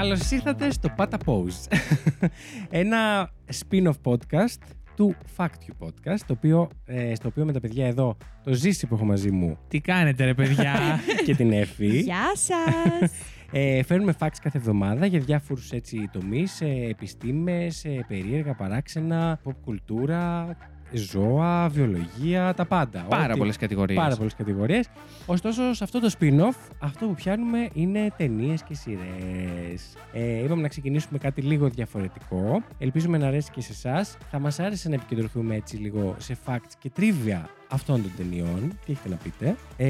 Καλώς ήρθατε στο Pata Pose. Ένα spin-off podcast του Fact You Podcast, το οποίο, ε, στο οποίο με τα παιδιά εδώ, το ζήσει που έχω μαζί μου Τι κάνετε ρε παιδιά; και την Εφη, Γεια σας! ε, φέρνουμε facts κάθε εβδομάδα για διάφορους έτσι τομείς, ε, επιστήμες, ε, περίεργα, παράξενα, pop κουλτούρα, ζώα, βιολογία, τα πάντα. Πάρα Ό,τι- πολλές κατηγορίες. Πάρα πολλές κατηγορίες. Ωστόσο, σε αυτό το spin-off, αυτό που πιάνουμε είναι ταινίες και σειρές. Ε, είπαμε να ξεκινήσουμε κάτι λίγο διαφορετικό. Ελπίζουμε να αρέσει και σε εσάς. Θα μας άρεσε να επικεντρωθούμε έτσι λίγο σε facts και trivia αυτών των ταινιών. Τι έχετε να πείτε; Ε,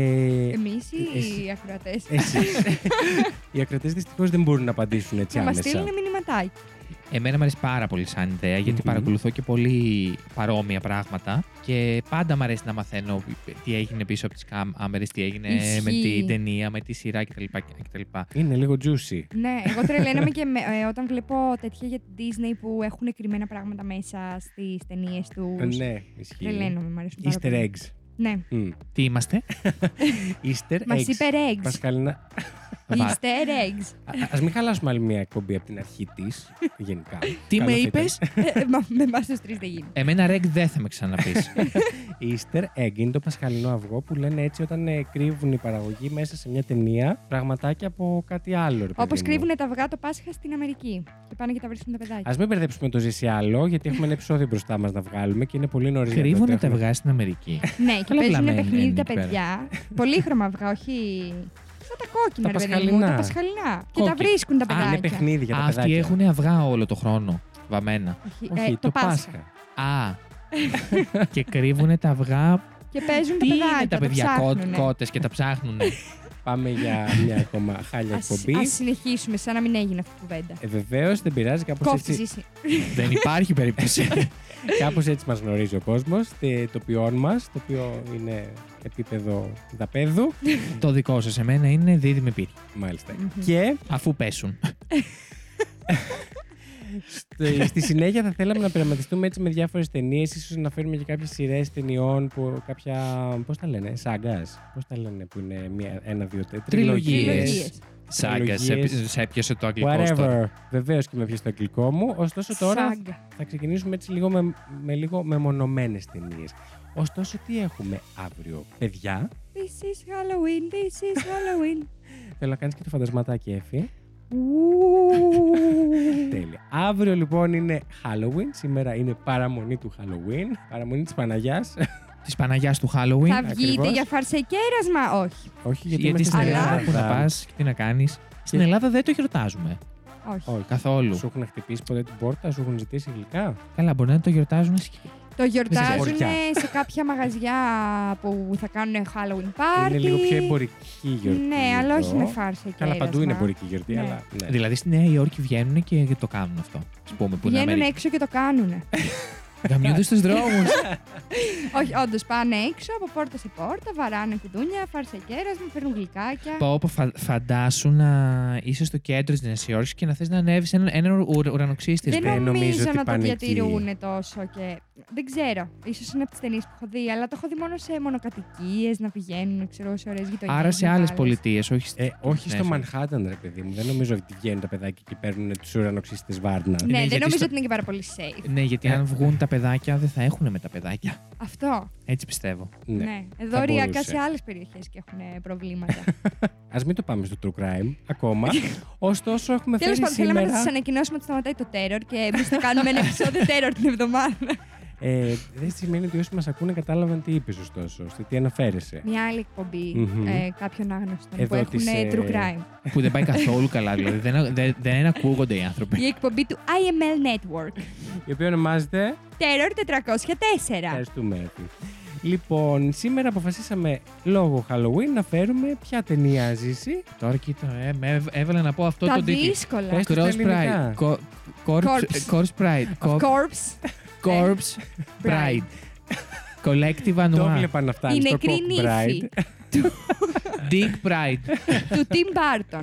Εμείς εσύ- οι ακροατές; εσείς. Οι ακροτέ δυστυχώς δεν μπορούν να απαντήσουν έτσι Να μας άμεσα. στείλουν μηνυματάκι. Εμένα μου αρέσει πάρα πολύ σαν ιδέα γιατί Μμμ. παρακολουθώ και πολύ παρόμοια πράγματα και πάντα μου αρέσει να μαθαίνω τι έγινε πίσω από τις κάμερε, τι έγινε Ισχύει. με την ταινία, με τη σειρά κτλ. κτλ. Είναι λίγο juicy. ναι, εγώ τρελαίνομαι και με- ε, όταν βλέπω τέτοια για την Disney που έχουν κρυμμένα πράγματα μέσα στις ταινίες τους. Ε, ναι, ισχύει. Τρελαίνομαι, μου αρέσουν πάρα Easter πολύ. eggs. Ναι, Μμ. Τι είμαστε, Easter μας eggs. είπε eggs. Πασχαλίνα, Easter eggs. Α μην χαλάσουμε άλλη μια εκπομπή από την αρχή της. Γενικά. τι Καλό με θα είπες, Ε, μα- Με εμάς τους τρεις δεν γίνεται. Εμένα ρεγκ δεν θα με ξαναπείς. Easter egg είναι το πασχαλινό αυγό που λένε έτσι όταν ε, κρύβουν οι παραγωγοί μέσα σε μια ταινία πραγματάκια από κάτι άλλο. Ρε, παιδί Όπως μου. κρύβουν τα αυγά το Πάσχα στην Αμερική. Και πάνε και τα βρίσκουν τα παιδάκια. Α μην μπερδέψουμε το ζήσει άλλο, γιατί έχουμε ένα επεισόδιο μπροστά μας να βγάλουμε και είναι πολύ νωρίς. Κρύβουνε τα αυγά στην Αμερική. Ναι, και Καλά παίζουν βλαμμένη παιχνίδι είναι τα εκεί πέρα. παιδιά. Πολύχρωμα αυγά, όχι. Σαν τα κόκκινα, Τα ρε παιδί μου, πασχαλινά. τα πασχαλινά. Και τα Κόκκι. βρίσκουν τα Α, είναι παιδάκια. παιχνίδι για τα Αυτοί παιδάκια. έχουν αυγά όλο το χρόνο. Βαμμένα. Όχι, Όχι, ε, το Πάσχα. Α. και κρύβουνε τα αυγά. Και παίζουν Τι τα παιδάκια. είναι τα παιδιά, ψάχνουνε. κότες και τα ψάχνουνε; Πάμε για μια ακόμα χάλια Ας, εκπομπή. ας συνεχίσουμε, σαν να μην έγινε αυτή η κουβέντα. Ε, Βεβαίως δεν πειράζει, κάπως Κόφτη έτσι, ζήσει. Δεν υπάρχει περίπτωση. κάπως έτσι μας γνωρίζει ο κόσμος. Το ποιόν μας, το οποίο είναι επίπεδο δαπέδου. το δικό σας εμένα είναι δίδυμη πύρη. Μάλιστα. Μμμ. Και Αφού πέσουν. Στο- στη συνέχεια θα θέλαμε να πειραματιστούμε έτσι με διάφορες ταινίες, ίσως να φέρουμε και κάποιες σειρές ταινιών που κάποια. Πώς τα λένε, σάγκας. Πώς τα λένε, που είναι μία, ένα, δύο, τρία. Τριλογίες. Τριλογίες. Σάγκας, σε, Τριλογίες. σε έπιασε το αγγλικό στο. Whatever. Βεβαίως και με πιάσει το αγγλικό μου. Ωστόσο τώρα Σάγκα. θα ξεκινήσουμε έτσι λίγο με, με λίγο μεμονωμένες ταινίες. Ωστόσο, τι έχουμε αύριο, παιδιά; This is Halloween, this is Halloween. Θέλω να κάνεις και το φαντασματάκι, Εφη. Ου. Τέλεια. Αύριο λοιπόν είναι Halloween. Σήμερα είναι παραμονή του Halloween. Παραμονή της Παναγιάς. Της Παναγιάς του Halloween. Θα βγείτε Ακριβώς. για φαρσεκέρασμα, όχι. Όχι, γιατί, Γιατί είμαστε στην Αλλά- Ελλάδα που θα Ελλάδα. πας και τι να κάνεις. Στην Ελλάδα δεν το γιορτάζουμε. Όχι. Όχι. Καθόλου. Σου έχουν χτυπήσει ποτέ την πόρτα, σου έχουν ζητήσει γλυκά; Καλά, μπορεί να το γιορτάζουν. σχ- Το γιορτάζουν χωριά. σε κάποια μαγαζιά που θα κάνουν Halloween party. Είναι λίγο πιο εμπορική γιορτή. Ναι, αλλά όχι εδώ. με φάρσα και Καλά, παντού είναι έρασμα. εμπορική γιορτή, Ναι. αλλά. Ναι. Δηλαδή στη Νέα Υόρκη βγαίνουν και το κάνουν αυτό. Α πούμε που είναι Βγαίνουν Αμερική. έξω και το κάνουν. Γαμιούνται στους δρόμους. όχι, όντως πάνε έξω από πόρτα σε πόρτα, βαράνε κουδούνια, φάρσα και έρασμα, παίρνουν γλυκάκια. Πω, πω, φα- φαντάσου να είσαι στο κέντρο της Νέας Υόρκης και να θες να ανέβεις έναν ένα ουρανοξύστης. Δεν δεν νομίζω νομίζω ότι να το πάνε εκεί. διατηρούν τόσο και. Δεν ξέρω. σω είναι από τις ταινίες που έχω δει, αλλά το έχω δει μόνο σε μονοκατοικίες να πηγαίνουν, ξέρω, σε ωραίες γειτονιές. Άρα σε άλλες πολιτείες, όχι στη- Ε, όχι Ναι, στο σε- Μανχάταν, ρε παιδί μου. Δεν νομίζω ότι βγαίνουν τα παιδάκια και παίρνουν τους ουρανοξύστες βάρνα. Ναι, δεν γιατί νομίζω στο- ότι είναι και πάρα πολύ safe. Ναι, γιατί Ε. αν βγουν τα παιδάκια δεν θα έχουν με τα παιδάκια. Αυτό. Έτσι πιστεύω. Ναι. Ναι. θα Εδώ οριακά μπορούσε. σε άλλες περιοχές και έχουν προβλήματα. Α μην το πάμε στο true crime ακόμα. Ωστόσο, έχουμε Τέλος φέρει πάντων, θέλαμε να σήμερα. σας ανακοινώσουμε ότι σταματάει το terror και εμείς θα κάνουμε ένα επεισόδιο terror την εβδομάδα. Ε, δεν σημαίνει ότι όσοι μας ακούνε κατάλαβαν τι είπες, ωστόσο. Στο τι αναφέρεσαι. Μια άλλη εκπομπή Μμμ. ε, κάποιων άγνωστων Εδώ που έχουν τις, ε, true crime. που δεν πάει καθόλου καλά. Δηλαδή δεν, δεν, δεν ακούγονται οι άνθρωποι. Η εκπομπή του IML Network. Η οποία ονομάζεται. Terror 404. Ευχαριστούμε, Εφη. Λοιπόν, σήμερα αποφασίσαμε λόγω Halloween να φέρουμε ποια ταινία ζήσει. Τώρα κοίτα, ε, με έβ- έβαλε να πω αυτό Τα το τίτλο. δύσκολα. Πες το στα Cross ελληνικά. Pride. Co- Corpse Corpse. Corpse Pride. Co- Corpse. Corpse Pride. Collective Το Annoir. έβλεπα να φτάνει Η στο νεκρή Cock νύφη Bride. Dick Pride. του Tim Burton.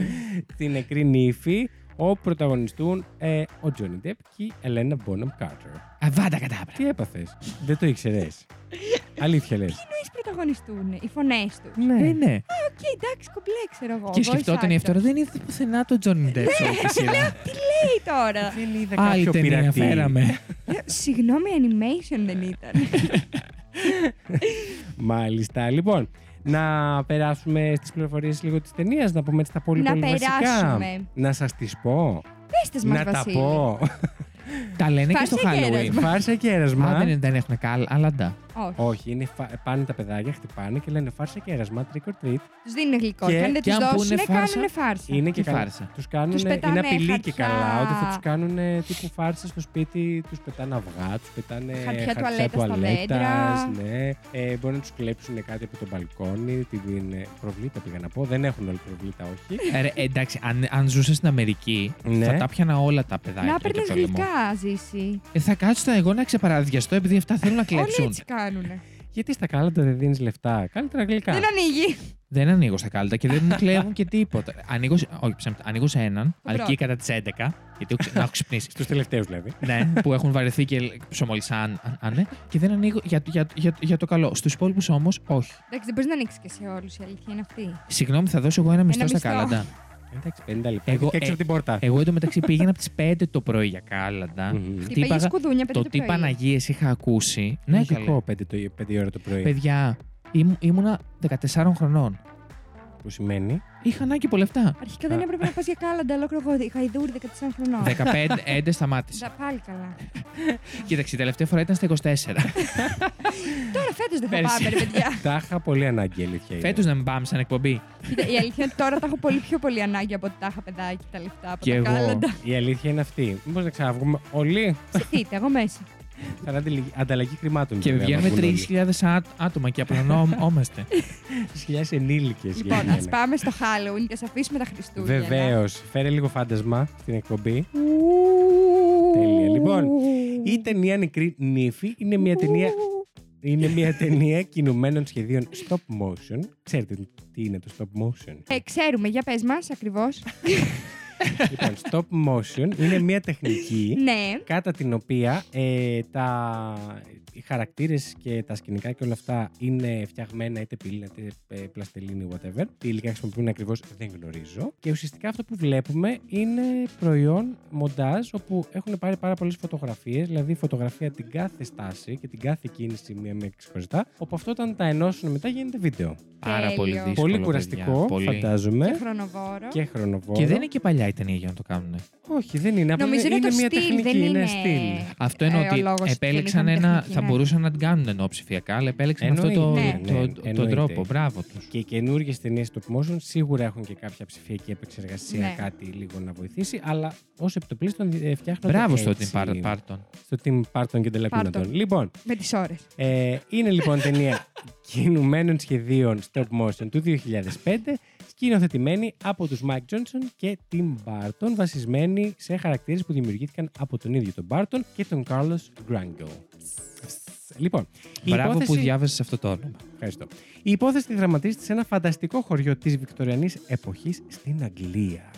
Την νεκρή νύφη, όπου πρωταγωνιστούν ε, ο Johnny Depp και η Ελένα Bonham Carter. Αβάντα κατάπρα. Τι έπαθες, Δεν το ήξερες; Αλήθεια λες. Εννοείς πρωταγωνιστούν, οι φωνές τους; Ναι. Ναι, ναι. Οκ, Οκ, εντάξει, κομπλέ, ξέρω εγώ. Και voice σκεφτόταν η actor. Ευτόρα, δεν είδες πουθενά τον Τζόνι Ντεπ σε όλη τη σειρά. Τι λέει τώρα; Δεν είδα Άλλη κάποιο ταινία πειρατή. φέραμε. Ε, Συγγνώμη, animation δεν ήταν. Μάλιστα. Λοιπόν, να περάσουμε στις πληροφορίες λίγο της ταινίας, να πούμε έτσι τα πολύ Να πολύ βασικά. περάσουμε. Να σας τις πω. Πες τις μας, να τα Βασίλη. πω. Τα λένε και στο Φάρσα και Halloween. Φάρσα και έρασμα. Α, δεν, δεν έχουν κάλαντα. Όχι. Όχι, είναι φα... πάνε τα παιδάκια, χτυπάνε και λένε φάρσα και έρασμα, trick or treat. Τους δίνουν γλυκό. Και- Και, αν δεν και τους αν πούνε δώσουν, φάρσα, κάνουν φάρσα. Είναι και Τι καλά. φάρσα; Τους κάνουν, Τους είναι πετάνε απειλή και χαρτιά. καλά, ότι θα τους κάνουν τύπου φάρσα στο σπίτι, τους πετάνε αυγά, τους πετάνε Χαρτιά τουαλέτας στα δέντρα. ναι. Ε, μπορεί να τους κλέψουν κάτι από το μπαλκόνι, την ε, προβλήτα πήγα να πω, δεν έχουν όλοι προβλήτα, όχι. Ε, ρε, εντάξει, αν, αν ζούσα στην Αμερική, Ναι. θα τα πιανα όλα τα παιδάκια. Να και παίρνεις το λαιμό. γλυκά, ζήσει. Ε, θα κάτσω εγώ να ξεπαραδιαστώ επειδή αυτά θέλουν να Όλοι κλέψουν. Έτσι κάνουνε. Γιατί στα κάλαντα δεν δίνεις λεφτά, καλύτερα γλυκά. Δεν ανοίγει. Δεν ανοίγω στα κάλτα και δεν μου κλέβουν και τίποτα. Ανοίγω, σε- όχι, ψέματα, ανοίγω σε έναν, αρκεί πρώτο. κατά τις 11, γιατί έχω ξε- να έχω ξυπνήσει. Στους τελευταίους δηλαδή. ναι, που έχουν βαρεθεί και ψωμολισάνε και δεν ανοίγω για, για, για, για το καλό. Στους υπόλοιπους όμως, όχι. Εντάξει, δεν μπορείς να ανοίξεις και σε όλους. Η αλήθεια είναι αυτή. Συγγνώμη, θα δώσω εγώ ένα μισθό στα μισθό. κάλαντα. Εντάξει, 50 λεπτά. Εγώ, και έξω ε, από την πόρτα. Εγώ εντωμεταξύ πήγαινα από τις 5 το πρωί για κάλαντα. Μμμ. Τι Χτύπαγα- πήγε σκουδούνια πέντε Το το τι πρωί. Παναγίες είχα ακούσει. Ναι, καλέ. Λογικό 5 το, 5 ώρα το πρωί. Παιδιά, ήμου- ήμουνα 14 χρονών. Που σημαίνει. Είχα ανάγκη από λεφτά. Αρχικά δεν έπρεπε να πας για κάλαντα, ολόκληρο εγώ. Είχα ιδούρι 14 χρονών. 15, έντε σταμάτησε. Τα πάλι καλά. Κοίταξε, η τελευταία φορά ήταν στα 24. Τώρα φέτος δεν θα Πέρσι. πάμε, ρε παιδιά. Τα είχα πολύ ανάγκη, η αλήθεια. είναι. Φέτος να μην πάμε σαν εκπομπή. Κοίτα, η αλήθεια είναι τώρα τα έχω πολύ πιο πολύ ανάγκη από ότι τα είχα παιδάκι τα λεφτά από Κι τα εγώ. κάλαντα. Η αλήθεια είναι αυτή. Μήπως να ξαναβγούμε όλοι; Στηθείτε, εγώ μέσα. Θα είναι αντιλη- ανταλλαγή χρημάτων. Και βέβαια, βγαίνουμε άμα βγουν όλοι. 3.000 ά- άτομα και απλωνόμαστε. 3.000 ενήλικες. Λοιπόν, ας πάμε στο Halloween και ας αφήσουμε τα Χριστούγεννα. Βεβαίως. Φέρε λίγο φάντασμα στην εκπομπή. Τέλεια. Λοιπόν, Η ταινία Νεκρή Νύφη είναι μια ταινία, είναι μια ταινία κινουμένων σχεδίων stop motion. Ξέρετε τι είναι το stop motion; Ε, ξέρουμε, για πες μας ακριβώς. λοιπόν, stop motion είναι μια τεχνική ναι. κατά την οποία ε, τα, οι χαρακτήρες και τα σκηνικά και όλα αυτά είναι φτιαγμένα είτε πύληνα είτε ε, πλαστελίνη whatever. Τι υλικά χρησιμοποιούν ακριβώς δεν γνωρίζω. Και ουσιαστικά αυτό που βλέπουμε είναι προϊόν μοντάζ όπου έχουν πάρει πάρα πολλές φωτογραφίες, δηλαδή φωτογραφία την κάθε στάση και την κάθε κίνηση μία-μία ξεχωριστά, όπου αυτό όταν τα ενώσουν μετά γίνεται βίντεο. Πάρα Τέλειο. πολύ δύσκολο. Πολύ παιδιά. κουραστικό, Πολύ. φαντάζομαι. Και χρονοβόρο. Και χρονοβόρο. Και δεν είναι και παλιά η ταινία για να το κάνουν. Όχι, δεν είναι. Απλά Νομίζω είναι είναι το μια στυλ, τεχνική, δεν είναι είναι- στυλ. Αυτό εννοώ Ε, ο ότι λόγος επέλεξαν δεν ήταν ένα. τεχνική, θα ναι. μπορούσαν να την κάνουν ενώ ψηφιακά, αλλά επέλεξαν αυτό Εννοείται, το, ναι, το- ναι, το- τον εννοείται. τρόπο. Μπράβο τους. Και οι καινούργιες ταινίες stop motion σίγουρα έχουν και κάποια ψηφιακή επεξεργασία, Ναι. κάτι λίγο να βοηθήσει, αλλά ως επιτοπλίστων ε, φτιάχνονται. Μπράβο στο έτσι. Team Par- Parton. Στο Team Parton και Τελακούνατον. Parton. Λοιπόν, Με τις ώρες. ε, είναι λοιπόν ταινία κινουμένων σχεδίων stop motion του 2005, σκηνοθετημένη από τους Mike Johnson και Tim Burton, βασισμένη σε χαρακτήρες που δημιουργήθηκαν από τον ίδιο τον Barton και τον Carlos Grango. Λοιπόν, η Μπράβο που υπόθεση- διάβασες αυτό το όνομα. Ευχαριστώ. Η υπόθεση δραματίζεται σε ένα φανταστικό χωριό της Βικτωριανής εποχής στην Αγγλία.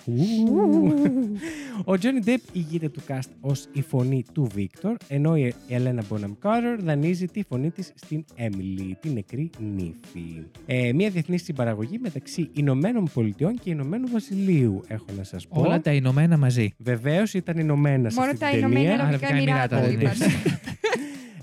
Ο Johnny Depp ηγείται του cast ως η φωνή του Βίκτορ, ενώ η Ελένα Bonham Carter δανείζει τη φωνή της στην Emily, την νεκρή νύφη. Ε, μια διεθνής συμπαραγωγή μεταξύ Ηνωμένων Πολιτειών και Ηνωμένου Βασιλείου, έχω να σας πω. Όλα τα Ηνωμένα μαζί. Βεβαίως ήταν Ηνωμένα σε Μόνο αυτή τα την Ηνωμένα ταινία. Αραβικά Αραβικά Εμμυράτα Εμμυράτα, είπαν.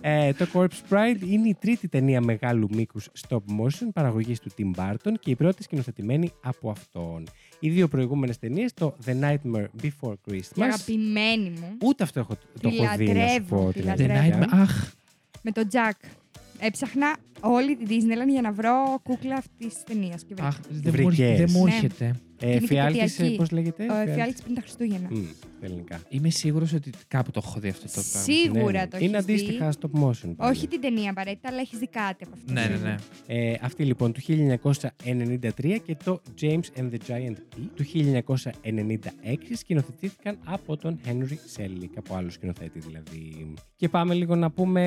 Ε, το Corpse Bride είναι η τρίτη ταινία μεγάλου μήκους stop motion παραγωγής του Tim Burton και η πρώτη σκηνοθετημένη από αυτόν. Οι δύο προηγούμενες ταινίες, το The Nightmare Before Η Christmas. αγαπημένη μου. Ούτε αυτό έχω, το Τη έχω δει, να σου λατρεύω, πω τη την The λατρεύω. αλήθεια. Nightmare. Αχ, Με τον Τζακ. Έψαχνα όλη την Disneyland για να βρω κούκλα αυτής της ταινίας. Και βρήκα. αχ, δεν μου, Βρικές. δεν μου Ναι. έρχεται. Ε, Είναι και Φιάλτης, ε, κοπιακή. πώς λέγεται; Ο Φιάλτης. Εφιάλτη πριν τα Χριστούγεννα. Μμ, στα ελληνικά. Είμαι σίγουρος ότι κάπου το έχω δει αυτό το πράγμα. Σίγουρα Ναι, ναι. το Είναι έχεις δει. αντίστοιχα stop motion. πάλι. Όχι την ταινία απαραίτητα, αλλά έχεις δει κάτι από αυτό. Ναι, ναι, ναι. Ε, αυτή λοιπόν του 1993 και το James and the Giant Bee του 1996 σκηνοθετήθηκαν από τον Henry Selick, από άλλο σκηνοθέτη δηλαδή. Και πάμε λίγο να πούμε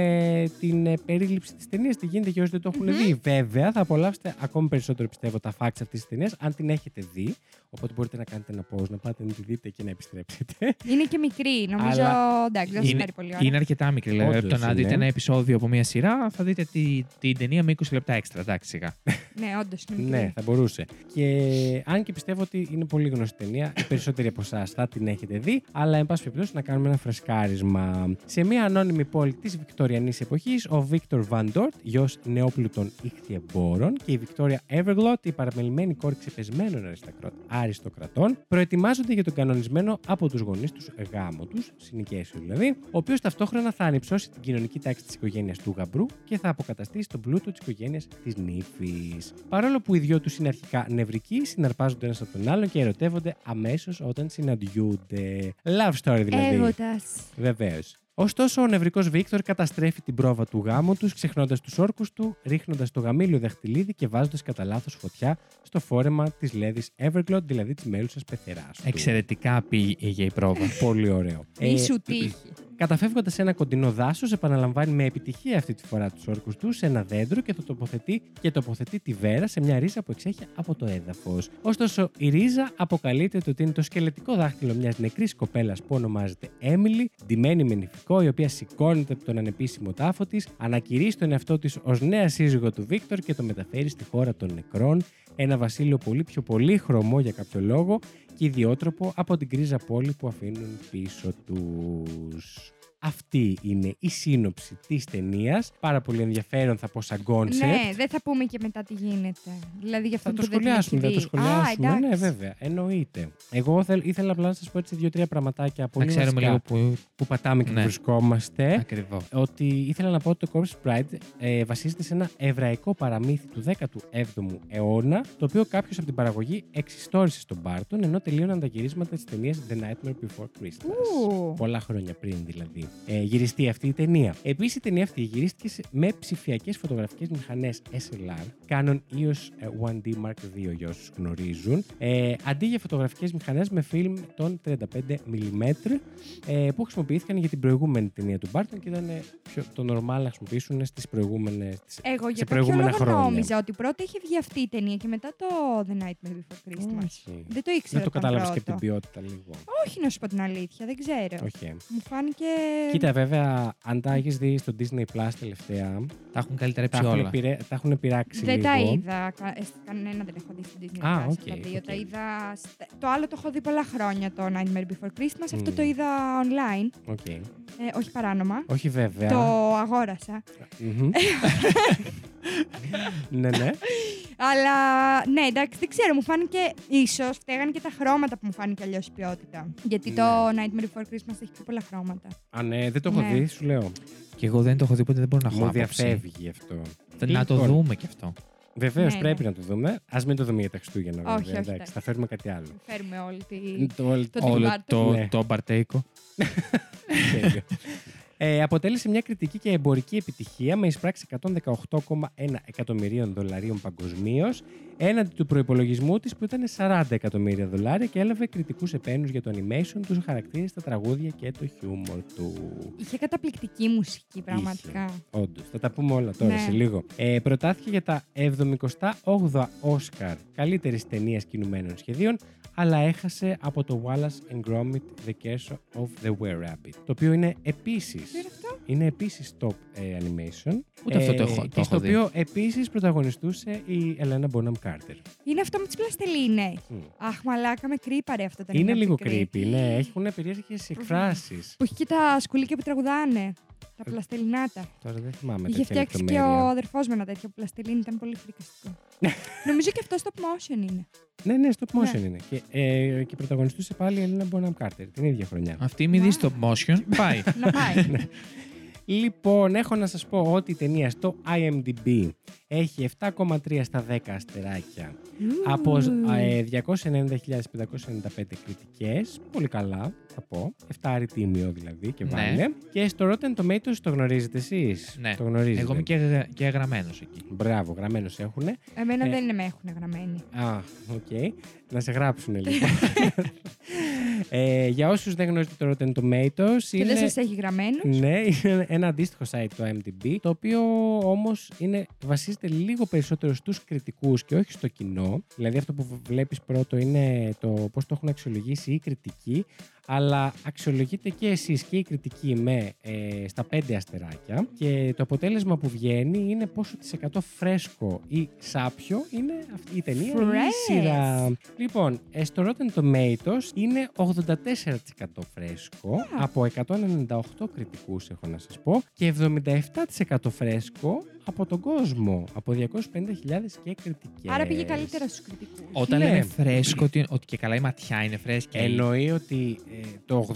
την ε, περίληψη της ταινίας, τι γίνεται για όσοι δεν το έχουν δει. Βέβαια θα απολαύσετε ακόμη περισσότερο πιστεύω τα facts αυτής της ταινίας αν την έχετε δει. Οπότε μπορείτε να κάνετε ένα pause, να πάτε να τη δείτε και να επιστρέψετε. Είναι και μικρή. Νομίζω. Αλλά Εντάξει, δεν θα είναι- πάρει πολύ ώρα. Είναι αρκετά μικρή. Δηλαδή, Όντως το να δείτε είναι. ένα επεισόδιο από μία σειρά, θα δείτε τη, την ταινία με 20 λεπτά έξτρα. Εντάξει, σιγά. Ναι, όντως είναι μικρή. Ναι, θα μπορούσε. Και αν και πιστεύω ότι είναι πολύ γνωστή ταινία, οι περισσότεροι από εσάς θα την έχετε δει, αλλά εν πάση περιπτώσει να κάνουμε ένα φρεσκάρισμα. Σε μια ανώνυμη πόλη της Βικτωριανή εποχής, ο Βίκτορ Βαντόρτ, γιος νεόπλουτων ηχθιεμπόρων, και η Βικτόρια Everglot, η παραμελημένη κόρη ξεπεσμένων αριστακρό- αριστοκρατών, προετοιμάζονται για τον κανονισμένο από τους γονείς τους γάμο τους, συνοικέσιο δηλαδή, ο οποίος ταυτόχρονα θα ανυψώσει την κοινωνική τάξη της οικογένειας του γαμπρού και θα αποκαταστήσει τον πλούτο της οικογένειας της νύφης. Παρόλο που οι δυο τους είναι αρχικά νευρικοί, συναρπάζονται ένας από τον άλλον και ερωτεύονται αμέσως όταν συναντιούνται. Love story δηλαδή. Έρωτας. Βεβαίως. Ωστόσο, ο νευρικός Βίκτορ καταστρέφει την πρόβα του γάμου τους, ξεχνώντας τους όρκους του, ρίχνοντας το γαμήλιο δαχτυλίδι και βάζοντας κατά λάθος φωτιά στο φόρεμα της λέδη Everglot, δηλαδή της μέλουσας πεθεράς του. Εξαιρετικά πήγε η πρόβα. Πολύ ωραίο. Μη Ε, σου τύχει. Καταφεύγοντας σε ένα κοντινό δάσος, επαναλαμβάνει με επιτυχία αυτή τη φορά τους όρκους του σε ένα δέντρο και το τοποθετεί και τοποθετεί τη βέρα σε μια ρίζα που εξέχει από το έδαφος. Ωστόσο, η ρίζα αποκαλείται το ότι είναι το σκελετικό δάχτυλο μιας νεκρής κοπέλας που ονομάζεται Έμιλι, ντυμένη με νηφικό, η οποία σηκώνεται από τον ανεπίσημο τάφο της, ανακηρύσσει τον εαυτό της ως νέα σύζυγο του Βίκτορ και το μεταφέρει στη χώρα των νεκρών, ένα βασίλειο πολύ πιο πολύ χρωμό για κάποιο λόγο και ιδιότροπο από την κρίζα πόλη που αφήνουν πίσω τους. Αυτή είναι η σύνοψη της ταινίας. Πάρα πολύ ενδιαφέρον θα πω σαν concept. Ναι, δεν θα πούμε και μετά τι γίνεται. Δηλαδή για αυτό Θα το που δεν την έχει σχολιάσουμε, θα το δει. σχολιάσουμε. Α, ναι, εντάξει. βέβαια. Εννοείται. Εγώ θέλ- ήθελα απλά να σας πω έτσι δύο-τρία πραγματάκια Να πολύ ξέρουμε βασικά λίγο που. που πατάμε και Ναι. βρισκόμαστε. Ακριβώς. Ότι ήθελα να πω ότι το Corpse Bride ε, βασίζεται σε ένα εβραϊκό παραμύθι του 17ου αιώνα, το οποίο κάποιος από την παραγωγή εξιστόρισε στον Μπάρτον, ενώ τελείωναν τα γυρίσματα της ταινίας The Nightmare Before Christmas. Ου. Πολλά χρόνια πριν δηλαδή. Ε, γυριστεί αυτή η ταινία. Επίσης η ταινία αυτή γυρίστηκε σε- με ψηφιακές φωτογραφικές μηχανές SLR, Canon EOS 1D Mark II για όσους γνωρίζουν, ε, αντί για φωτογραφικές μηχανές με φιλμ των 35mm ε, που χρησιμοποιήθηκαν για την προηγούμενη ταινία του Barton και ήταν ε, πιο, το normal να χρησιμοποιήσουν στις προηγούμενε. Εγώ σε για κάποιο προηγούμενα λόγο χρόνια. νόμιζα ότι πρώτα είχε βγει αυτή η ταινία και μετά το The Nightmare Before Christmas. Όχι. Δεν το ήξερα. Δεν το ότι ήταν κατάλαβες και από πρώτο. την ποιότητα λίγο. Όχι να σου πω την αλήθεια, δεν ξέρω. Όχι. Μου φάνηκε. Κοίτα, βέβαια, αν τα έχεις δει στο Disney Plus τελευταία, Τα έχουν καλυτερέψει τα έχουν, όλα. πειρε- τα έχουν πειράξει Δεν λίγο. τα είδα. κα- ε, Κανένα δεν έχω δει στην Disney. Α, Plus, OK, τα δύο. οκ. Τα είδα. στα- Το άλλο το έχω δει πολλά χρόνια, το Nightmare Before Christmas. Αυτό Μμ. το είδα online. OK. Ε, όχι παράνομα. Όχι βέβαια. Το αγόρασα. Μμμ. ναι, ναι. Αλλά ναι, εντάξει, δεν ξέρω, μου φάνηκε ίσως φταίγανε και τα χρώματα που μου φάνηκε αλλιώς η ποιότητα. Γιατί το Nightmare Before Christmas έχει πιο πολλά χρώματα. Α, ναι, δεν το έχω Ναι. δει, σου λέω. Και εγώ δεν το έχω δει, οπότε δεν μπορώ να έχω Μου άποψη. διαφεύγει αυτό. Να το Λοιπόν, δούμε κι αυτό. Βεβαίως Ναι, πρέπει ναι. να το δούμε. Α μην το δούμε για τα Χριστούγεννα, βέβαια. Όχι, όχι, εντάξει, εντάξει. θα φέρουμε κάτι άλλο. Φέρουμε όλη τη. Το, Το όλο- Όλο Barton. το, Ναι. το μπαρτέικο. Τέλειο. Ε, αποτέλεσε μια κριτική και εμπορική επιτυχία με εισπράξη 118,1 εκατομμυρίων δολαρίων παγκοσμίως έναντι του προπολογισμού της που ήταν 40 εκατομμύρια δολάρια και έλαβε κριτικούς επένους για το animation, τους χαρακτήρες, τα τραγούδια και το χιούμορ του. Είχε καταπληκτική μουσική, πραγματικά. Όντως, θα τα πούμε όλα τώρα Ναι. σε λίγο. Ε, προτάθηκε για τα 78 Όσκαρ καλύτερης ταινίας κινουμένων σχεδίων, αλλά έχασε από το Wallace and Gromit The Curse of the Were-Rabbit, το οποίο είναι επίσης Τι είναι αυτό; είναι επίσης top ε, animation. Ούτε αυτό το έχω- το και έχω στο δει. οποίο επίσης πρωταγωνιστούσε η Ελένα Bonham Carter. Είναι αυτό με τις πλαστελίνες. Μμ. Αχ, μαλάκα με κρύπαρε αυτό το Είναι από λίγο μικρή. creepy, ναι. Έχουν περίεργες εκφράσεις. Που έχει και τα σκουλίκια που τραγουδάνε. Τα πλαστελινάτα. Τώρα δεν θυμάμαι Είχε τέτοια φτιάξει και λεπτομέρεια. ο αδερφός με ένα τέτοιο πλαστελίνι, ήταν πολύ φρικαστικό. Νομίζω και αυτό stop motion είναι. Ναι, ναι, stop motion Ναι. είναι. Και, ε, και πρωταγωνιστούσε πάλι η Ελένα Bonham Carter την ίδια χρονιά. Αυτή μη δεις Wow. stop motion. Πάει. Να πάει. Ναι. Λοιπόν, έχω να σας πω ότι η ταινία στο IMDb έχει 7,3 στα 10 αστεράκια από ε, 290.595 κριτικές. Πολύ καλά, θα πω. 7άρι τίμιο δηλαδή και Ναι. βάλε. Και στο Rotten Tomatoes το γνωρίζετε εσείς; Ναι. Το γνωρίζετε; Εγώ είμαι και, γρα- και γραμμένος εκεί. Μπράβο, γραμμένος έχουνε. Εμένα Ε, δεν είναι με έχουν γραμμένη. Α, οκ. Να σε γράψουν λοιπόν. ε, για όσους δεν γνωρίζετε το Rotten Tomatoes Και είναι... δεν σας έχει γραμμένους. Ναι, είναι ένα αντίστοιχο site το IMDb, το οποίο όμως είναι, βασίζεται εστιάζεται λίγο περισσότερο στους κριτικούς και όχι στο κοινό. Δηλαδή αυτό που βλέπεις πρώτο είναι το πώς το έχουν αξιολογήσει οι κριτικοί, αλλά αξιολογείτε και εσείς και η κριτική με ε, στα πέντε αστεράκια και το αποτέλεσμα που βγαίνει είναι πόσο της 100 φρέσκο ή σάπιο είναι αυτή η ταινία ή η Fresh. σειρά. Λοιπόν, ε, στο Rotten Tomatoes είναι 84% φρέσκο από 198 κριτικούς έχω να σας πω και 77% φρέσκο από τον κόσμο, από 250.000 και κριτικές. Άρα πήγε καλύτερα στους κριτικούς. Όταν Ναι. λέμε φρέσκο, ότι, ότι και καλά η ματιά είναι φρέσκη. Εννοεί ότι ε, το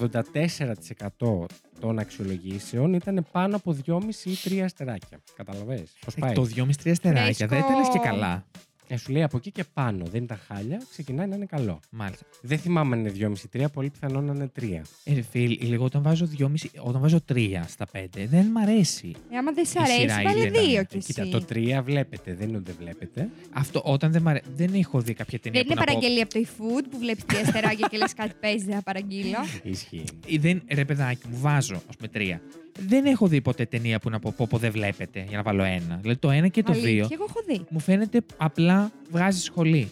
84% των αξιολογήσεων ήταν πάνω από 2,5 ή 3 αστεράκια. Καταλαβες πώς Ε, πάει; Το 2,5-3 αστεράκια. Δεν τα λες και καλά. Ε, σου λέει από εκεί και πάνω. Δεν ήταν χάλια, ξεκινάει να είναι καλό. Μάλιστα. Δεν θυμάμαι αν είναι 2,5-3, πολύ πιθανό να είναι 3. Ε, ρε φίλ, λίγο όταν βάζω 2,5, όταν βάζω 3 στα 5, δεν μ' αρέσει. Ε, άμα δεν σ' Η σειρά αρέσει, βάλε είναι να- δύο κι Ε, εσύ. κοίτα, το 3 βλέπετε, δεν είναι ότι δεν βλέπετε. Αυτό όταν δεν μ' αρέσει. Δεν έχω δει κάποια ταινία Δεν που είναι να πω- παραγγελία από το eFood που βλέπεις τρία αστεράκια και λες κάτι παίζει, δεν θα παραγγείλω. Ισχύει. Ή Δεν, ρε παιδάκι μου, βάζω ας πούμε τρία. Δεν έχω δει ποτέ ταινία που να πω, πω, πω δεν βλέπετε για να βάλω ένα. Δηλαδή το ένα και το Αλήθεια, δύο εγώ έχω δει. μου φαίνεται απλά βγάζει σχολή.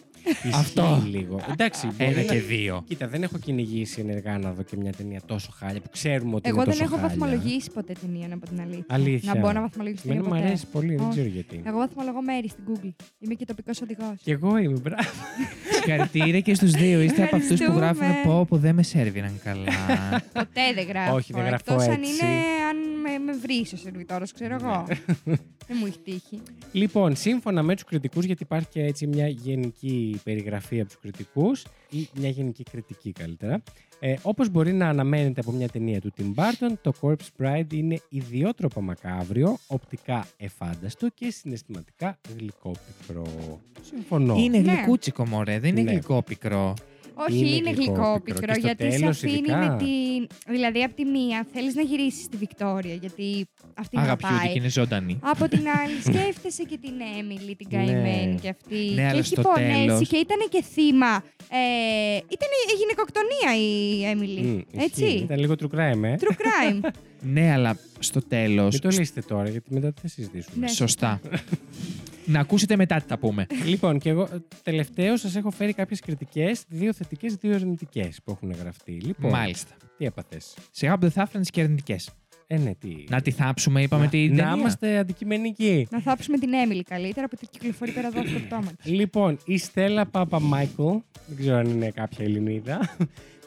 Αυτό. Ισχύει λίγο. Εντάξει, μπορεί Ένα να- και δύο. Κοίτα, δεν έχω κυνηγήσει ενεργά να δω και μια ταινία τόσο χάλια που ξέρουμε ότι Εγώ είναι δεν τόσο έχω χάλια. βαθμολογήσει ποτέ ταινία, να πω την αλήθεια. Αλήθεια. Να μπω να βαθμολογήσω ταινία. Εμένα μου ποτέ. αρέσει πολύ, δεν Όχι. ξέρω γιατί. Εγώ βαθμολογώ μέρη στην Google. Είμαι και τοπικός οδηγός. Κι εγώ είμαι, μπράβο. Συγχαρητήρια και στους δύο. Είστε από αυτούς που Ευχαριστούμε. γράφουν πω που δεν με σέρβιραν καλά. Ποτέ δεν γράφω. Όχι, δεν γράφω Εκτός αν έτσι. είναι αν με, με βρεις ο σερβιτόρος, ξέρω εγώ. δεν μου έχει τύχει. Λοιπόν, σύμφωνα με τους κριτικούς, γιατί υπάρχει και έτσι μια γενική περιγραφή από τους κριτικούς, ή μια γενική κριτική καλύτερα. Ε, Όπως μπορεί να αναμένεται από μια ταινία του Tim Burton, το Corpse Bride είναι ιδιότροπα μακάβριο, οπτικά εφάνταστο και συναισθηματικά γλυκόπικρο. Συμφωνώ. είναι Ναι. γλυκούτσικο, μωρέ. Δεν είναι Ναι. γλυκό πικρό. Όχι, Είναι είναι, γλυκό γλυκό πικρό. πικρό, Και στο γιατί σε τέλος αφήνει ειδικά. με την. Δηλαδή, από τη μία θέλεις να γυρίσεις στη Βικτόρια, γιατί αυτή να Αγαπιούνται και πάει. είναι ζωντανή. Από την άλλη, σκέφτεσαι και την Έμιλι, την Ναι. καημένη και αυτή. Ναι, και αλλά έχει στο πονέσει τέλος- και ήταν και θύμα. Ε, ήταν γυναικοκτονία η Έμιλι. Μμ, ισχύει. έτσι. Ήταν λίγο true crime, ε. True crime. Ναι, αλλά στο τέλο. Μην το λύσετε τώρα, γιατί μετά τι θα συζητήσουμε. Ναι. Σωστά. να ακούσετε μετά τι θα πούμε. Λοιπόν, και εγώ τελευταίο σας έχω φέρει κάποιες κριτικές, δύο θετικές, δύο αρνητικές που έχουν γραφτεί. Λοιπόν, Μάλιστα. τι έπαθες; Σιγά που δεν θα έφεραν και αρνητικέ. Ε, ναι, τι. Να τη θάψουμε, είπαμε την να ταινία. είμαστε αντικειμενικοί. να θάψουμε την Έμιλι καλύτερα που κυκλοφορεί πέρα εδώ από το πτώμα της. Λοιπόν, η Στέλλα Πάπα Μάικλ, δεν ξέρω αν είναι κάποια Ελληνίδα,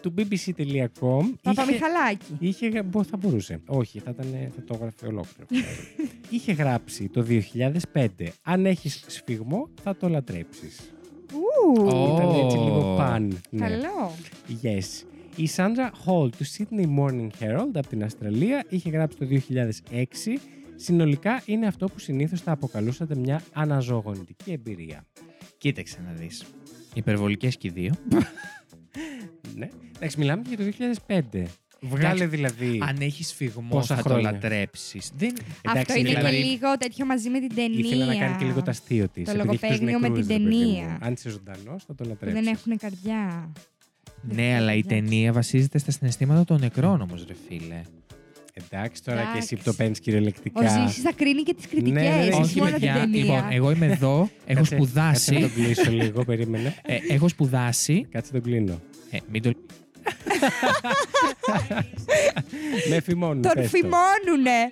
του bbc.com. Παπα Μιχαλάκη. Είχε, γρα- μπο- θα μπορούσε; Όχι, θα, ήταν, θα το έγραφε ολόκληρο. είχε γράψει το 2005. Αν έχεις σφιγμό, θα το λατρέψεις. Ου, Ω. Ήταν έτσι λίγο παν. ναι. Καλό. Yes. Η Sandra Hall του Sydney Morning Herald από την Αυστραλία είχε γράψει το 2006. Συνολικά είναι αυτό που συνήθως θα αποκαλούσατε μια αναζωογονητική εμπειρία. Κοίταξε να δεις. Υπερβολικές και οι δύο. Ναι. Εντάξει, μιλάμε για το 2005. Βγάλε Εντάξει, δηλαδή. Αν έχεις φυγμό, Πόσα θα χρόνια. το λατρέψεις. Δεν... Αυτό Εντάξει, είναι δηλαδή, και λίγο τέτοιο μαζί με την ταινία. Ήθελε να κάνει και λίγο το αστείο της. Το λογοπαίγνιο με την ταινία. Αν είσαι ζωντανός, θα το Που λατρέψεις. δεν έχουν καρδιά. Ναι, αλλά η ταινία βασίζεται στα συναισθήματα των νεκρών όμως, ρε φίλε. Εντάξει, τώρα και εσύ που το Εντάξει. παίρνεις Ο κυριολεκτικά. Ζήσης θα κρίνει και τις κριτικές, Ναι, ναι, όχι όχι, μόνο την παιδιά. ταινία. Λοιπόν, εγώ είμαι εδώ, έχω Κάτσε- Κάτσε να σπουδάσει. τον κλείσω λίγο, περίμενε. ε, έχω σπουδάσει. Κάτσε τον κλείνω. Ε, μην το... Με φημώνουν. Τον πες το. φημώνουνε.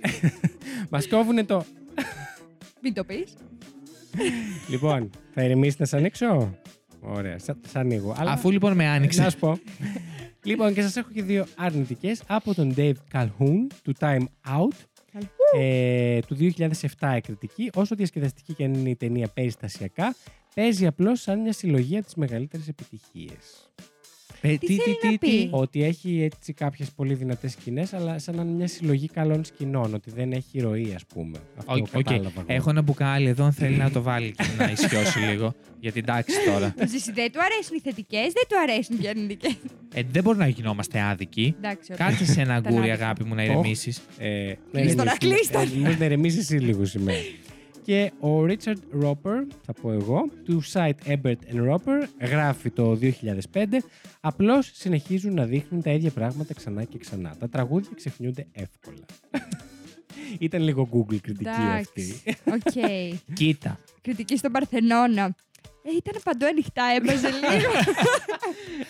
Μας κόβουνε το. Μην το πεις. Λοιπόν, θα ηρεμήσει να σε ανοίξω; Ωραία, σα, σ' ανοίγω. Αλλά... Αφού λοιπόν με άνοιξε. Να σου πω. λοιπόν, και σας έχω και δύο αρνητικές από τον Dave Calhoun του Time Out. Ε, του 2007 η κριτική. Όσο διασκεδαστική και αν είναι η ταινία περιστασιακά, παίζει απλώς σαν μια συλλογή από τις μεγαλύτερες επιτυχίες. Ε, Τι θέλει να πει? Ότι έχει έτσι κάποιες πολύ δυνατές σκηνές, αλλά σαν να είναι μια συλλογή καλών σκηνών. Ότι δεν έχει ροή, ας πούμε. Αυτό OK, OK. κατάλαβα εγώ. Έχω ένα μπουκάλι εδώ, αν θέλει να το βάλει και να ισιώσει λίγο. Γιατί εντάξει τώρα. Το Ζήση δεν του αρέσουν οι θετικές, δεν του αρέσουν οι αρνητικές. Ε, δεν μπορεί να γινόμαστε άδικοι. Εντάξει, ωραία. Κάτσε σε ένα Ήταν αγκούρι, άδικο. αγάπη μου, να Οχ. ηρεμήσει. Ε, Κλείστο, να κλείστο. Μου να ηρεμήσει εσύ λίγο σήμερα. Και ο Richard Roper, θα πω εγώ, του site Ebert and Roper, γράφει το 2005 «Απλώς συνεχίζουν να δείχνουν τα ίδια πράγματα ξανά και ξανά. Τα τραγούδια ξεχνιούνται εύκολα». Ήταν λίγο Google κριτική αυτή. Εντάξει. Οκ. Κοίτα. Κριτική στον Παρθενώνα. Ε, ήταν παντού ανοιχτά, έβαζε λίγο.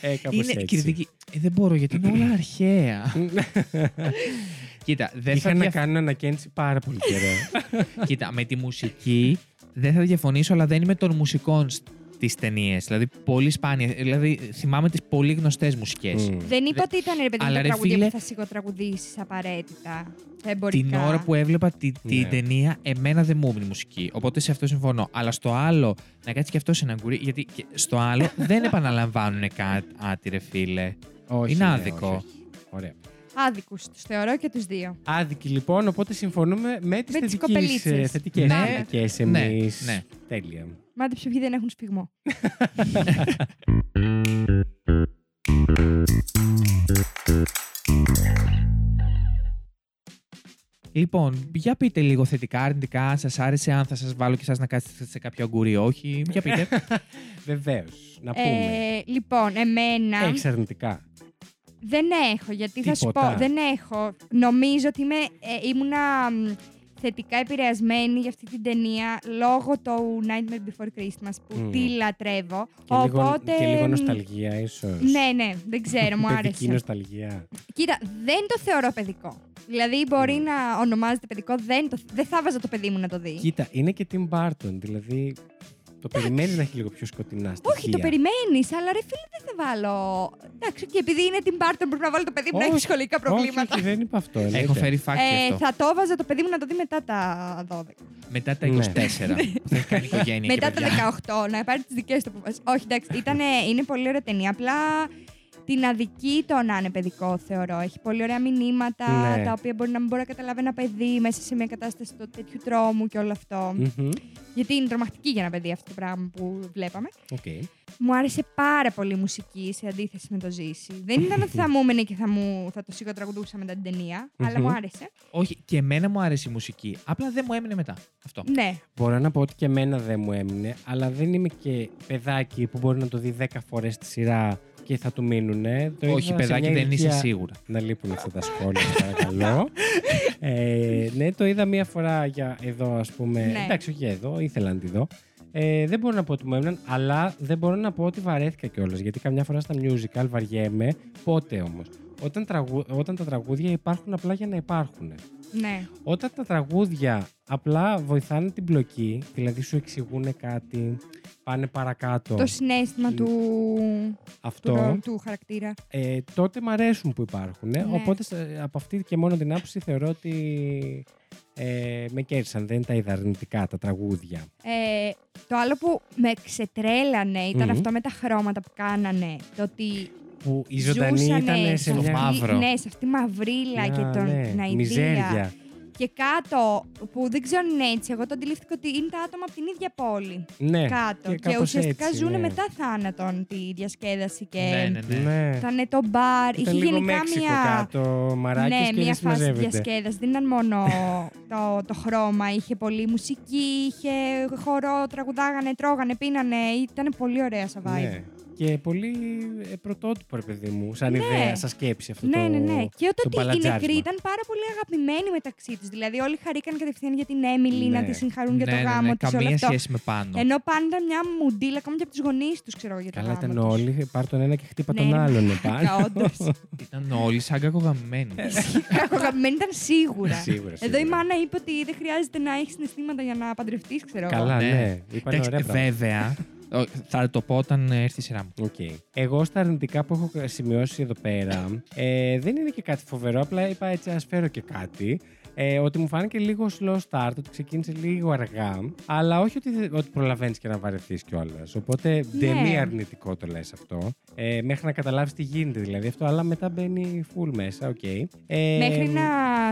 Ε, κάπως Είναι έτσι. κριτική. Ε, δεν μπορώ γιατί είναι όλα αρχαία. Κοίτα, δεν θα Είχα να δια... κάνω ανακαίνιση πάρα πολύ καιρό. Κοίτα, με τη μουσική δεν θα διαφωνήσω, αλλά δεν είμαι των μουσικών στις ταινίες. Δηλαδή, πολύ σπάνια. Δηλαδή, θυμάμαι τις πολύ γνωστές μουσικές. Μμ. Δεν είπα ότι ήταν ρε παιδί μου Αλλά, τα ρε, τραγούδια φίλε, που θα σιγοτραγουδήσεις απαραίτητα. Τα εμπορικά. Την ώρα που έβλεπα τη, την Ναι. ταινία, εμένα δεν μου έμεινε η μουσική. Οπότε σε αυτό συμφωνώ. Αλλά στο άλλο, να κάτσει και αυτό σε ένα γκουρί. Γιατί και στο άλλο δεν επαναλαμβάνουν κάτι, ρε φίλε. Όχι, Είναι ναι, άδικο. όχι, όχι. Ωραία. Άδικους τους θεωρώ και τους δύο. Άδικοι λοιπόν, οπότε συμφωνούμε με τις Με τις θετικές, κοπελίτσες. ε, θετικές Ναι. κριτικές Ναι, εμείς. ναι. Τέλεια. Μάντεψε ποιοι δεν έχουν σφιγμό. Λοιπόν, για πείτε λίγο θετικά, αρνητικά, αν σας άρεσε, αν θα σας βάλω και εσάς να κάτσετε σε κάποιο αγκούρι ή όχι. Για πείτε. Βεβαίως. Να πούμε. Ε, λοιπόν, εμένα Έχεις αρνητικά. Δεν έχω, γιατί θα σου Τίποτα. πω, δεν έχω. Νομίζω ότι είμαι, ε, ήμουνα μ, θετικά επηρεασμένη για αυτή την ταινία λόγω του Nightmare Before Christmas που Μμ. τη λατρεύω. Και, λίγο, Οπότε, και λίγο μ, νοσταλγία ίσως. Ναι, ναι, δεν ξέρω, μου Παιδική άρεσε. νοσταλγία. Κοίτα, δεν το θεωρώ παιδικό. Δηλαδή, μπορεί Μμ. να ονομάζεται παιδικό, δεν, το, δεν θα βάζα το παιδί μου να το δει. Κοίτα, είναι και Tim Burton, δηλαδή το περιμένεις να έχει λίγο πιο σκοτεινά στοιχεία. Όχι, το περιμένεις, αλλά ρε φίλε δεν θα βάλω. Εντάξει, και επειδή είναι την Barton πρέπει να βάλω το παιδί μου να έχει Όχι, σχολικά προβλήματα. Όχι, όχι, δεν είπα αυτό. Έχω εννοείται. φέρει φάκη Ε, αυτό. θα το έβαζα το παιδί μου να το δει μετά τα 12. Μετά τα 24. Ναι. που θα έχει κάνει οικογένεια μετά και παιδιά. τα 18, να πάρει τις δικές του αποφάσεις. Όχι, εντάξει, ήτανε, είναι πολύ ωραία ταινία. Απλά την αδικεί το να είναι παιδικό, θεωρώ. Έχει πολύ ωραία μηνύματα, Ναι. τα οποία μπορεί να μην μπορεί να καταλάβει ένα παιδί μέσα σε μια κατάσταση του τέτοιου τρόμου και όλο αυτό. Μμμ. Γιατί είναι τρομακτική για ένα παιδί αυτό το πράγμα που βλέπαμε. Οκ. Μου άρεσε πάρα πολύ η μουσική σε αντίθεση με το Ζήση. Δεν ήταν ότι θα μου έμενε και θα, μου, θα το σιγοτραγουδούσα μετά την ταινία, αλλά Μμμ. μου άρεσε. Όχι, και εμένα μου άρεσε η μουσική. Απλά δεν μου έμεινε μετά. Αυτό. Ναι, Μπορώ να πω ότι και εμένα δεν μου έμεινε, αλλά δεν είμαι και παιδάκι που μπορεί να το δει 10 φορές τη σειρά και θα του μείνουνε. Το Όχι, είδα σε παιδάκι, μια δεν είσαι ηλικία- σίγουρα. Να λείπουν αυτά τα σχόλια, παρακαλώ. ε, ναι, το είδα μία φορά για εδώ, ας πούμε. Ναι. Εντάξει, όχι εδώ, ήθελα να τη δω. Ε, δεν μπορώ να πω ότι μου έμειναν, αλλά δεν μπορώ να πω ότι βαρέθηκα κιόλας. Γιατί καμιά φορά στα musical βαριέμαι. Πότε όμως. Όταν, τραγου... Όταν τα τραγούδια υπάρχουν απλά για να υπάρχουν. ναι. Όταν τα τραγούδια απλά βοηθάνε την πλοκή, δηλαδή σου εξηγούν κάτι, πάνε παρακάτω. Το συνέστημα του, Αυτό. του, του χαρακτήρα. ε, τότε μ' αρέσουν που υπάρχουν. Ναι. Οπότε σε- από αυτή και μόνο την άποψη θεωρώ ότι ε, με κέρδισαν. Δεν τα είδα αρνητικά τα τραγούδια. Ε, το άλλο που με ξετρέλανε ήταν Μμμ. αυτό με τα χρώματα που κάνανε. Το ότι Που η ζωντανή ζούσανε ήταν σε στο μια. μαύρο. Ναι, σε αυτή τη μαυρίλα μια, και τον, ναι, την αηδία. Μιζέρια. Και κάτω, που δεν ξέρω αν είναι έτσι, εγώ το αντιλήφθηκα ότι είναι τα άτομα από την ίδια πόλη. Ναι, κάτω. Και, κάπως ουσιαστικά έτσι, ζουν ναι. μετά θάνατον τη διασκέδαση και. Ναι, ναι, ναι. Ναι. Ήταν το μπαρ. Ήταν Είχε λίγο γενικά Μέξικο μια. κάτω, μαράκες ναι, και μια δεν φάση συμμαζεύεται. διασκέδασης. Δεν ήταν μόνο το, το χρώμα. Είχε πολλή μουσική, είχε χορό, τραγουδάγανε, τρώγανε, πίνανε. Ήταν πολύ ωραία σαν vibe. Ναι. Και πολύ ε, πρωτότυπο, ρε παιδί μου, σαν Ναι. ιδέα, σαν σκέψη αυτό Ναι, το. ναι, ναι. Και το όταν οι μπαλατζάρισμα. νεκροί ήταν πάρα πολύ αγαπημένοι μεταξύ τους. Δηλαδή, όλοι χαρήκαν κατευθείαν για την Έμιλι Ναι. να τη συγχαρούν για το ναι, ναι, γάμο ναι, της. καμία σχέση με πάνω. Ενώ πάντα ήταν μια μουντίλα, ακόμα και από τους γονείς τους, ξέρω εγώ, για το Καλά γάμο ήταν τους. όλοι, πάρ τον ένα και χτύπα Ναι, τον ρε, άλλον μαλάκα, επάνω. όντως. Ήταν όλοι σαν κακογαμημένοι. Κακογαμημένη ήταν σίγουρα. Σίγουρα, Εδώ η σίγουρα. μάνα είπε ότι δεν χρειάζεται να έχεις συναισθήματα για να παντρευτείς, ξέρω εγώ. Καλά, Ναι. ναι. Είπαν Εντάξει, ωραία πράγματα. βέβαια, ο- θα το πω όταν έρθει η σειρά μου. Οκ. Εγώ στα αρνητικά που έχω σημειώσει εδώ πέρα, ε, δεν είναι και κάτι φοβερό, απλά είπα έτσι ας φέρω και κάτι. Ε, ότι μου φάνηκε λίγο slow start, ότι ξεκίνησε λίγο αργά, αλλά όχι ότι, ότι προλαβαίνεις και να βαρεθείς κιόλας. Οπότε δεν Ναι. είναι αρνητικό το λες αυτό. Ε, μέχρι να καταλάβεις τι γίνεται δηλαδή αυτό, αλλά μετά μπαίνει full μέσα, οκ. Ε, Μέχρι να,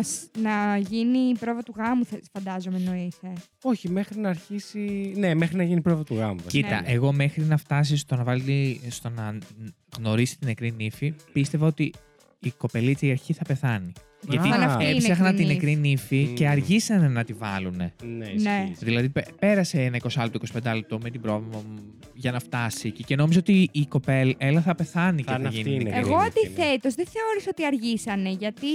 σ- να γίνει η πρόβα του γάμου, θε- φαντάζομαι εννοείς. ε. Όχι, μέχρι να αρχίσει. Ναι, μέχρι να γίνει η πρόβα του γάμου. βασικά. Κοίτα, Ναι. εγώ μέχρι να φτάσεις στο να, βάλει, στο να γνωρίσει την νεκρή νύφη, πίστευα ότι η κοπελίτσα η αρχή θα πεθάνει. Γιατί Θα είναι αυτή η έψαχνα νεκρή την νεκρή νύφη Μμ. και αργήσανε να τη βάλουν. Ναι, Ναι. ισχύει. Δηλαδή πέ- πέρασε ένα 20 λεπτό, 25 λεπτό με την πρόβα μου, για να φτάσει εκεί. Και νόμιζα ότι η κοπέλα θα πεθάνει Θα και είναι θα αυτή, γίνει είναι. νεκρή. Εγώ είναι, είναι. αντιθέτως δεν θεώρησα ότι αργήσανε γιατί.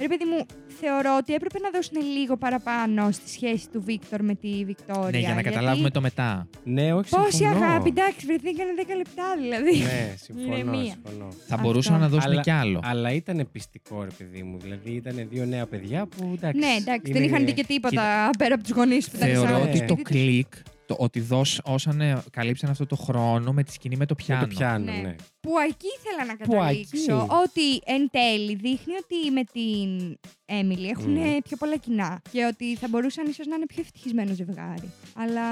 Ρε παιδί μου, θεωρώ ότι έπρεπε να δώσουν λίγο παραπάνω στη σχέση του Βίκτορ με τη Βικτόρια. Ναι, για να γιατί καταλάβουμε το μετά. Ναι, όχι, Πόση συμφωνώ. αγάπη, εντάξει, βρεθήκανε 10 λεπτά δηλαδή. Ναι, συμφωνώ, Ηρεμία. συμφωνώ. Θα Αυτό. μπορούσαν να δώσουν Αλλά- κι άλλο. Αλλά ήταν πιστικό, ρε παιδί μου. Δηλαδή ήταν δύο νέα παιδιά που εντάξει. Ναι, εντάξει, δεν είναι- είχαν δει και τίποτα πέρα από τους γονείς που ήταν Θεωρώ σαν Ναι. ότι σπίτι το τους. κλικ, το ότι δώσανε, καλύψαν αυτό το χρόνο με τη σκηνή με το Με πιάνο. το πιάνω, Ναι. ναι. Που εκεί ήθελα να Που καταλήξω. εκεί. Ότι εν τέλει δείχνει ότι με την Έμιλι έχουν Μμ. πιο πολλά κοινά. Και ότι θα μπορούσαν ίσως να είναι πιο ευτυχισμένο ζευγάρι. Αλλά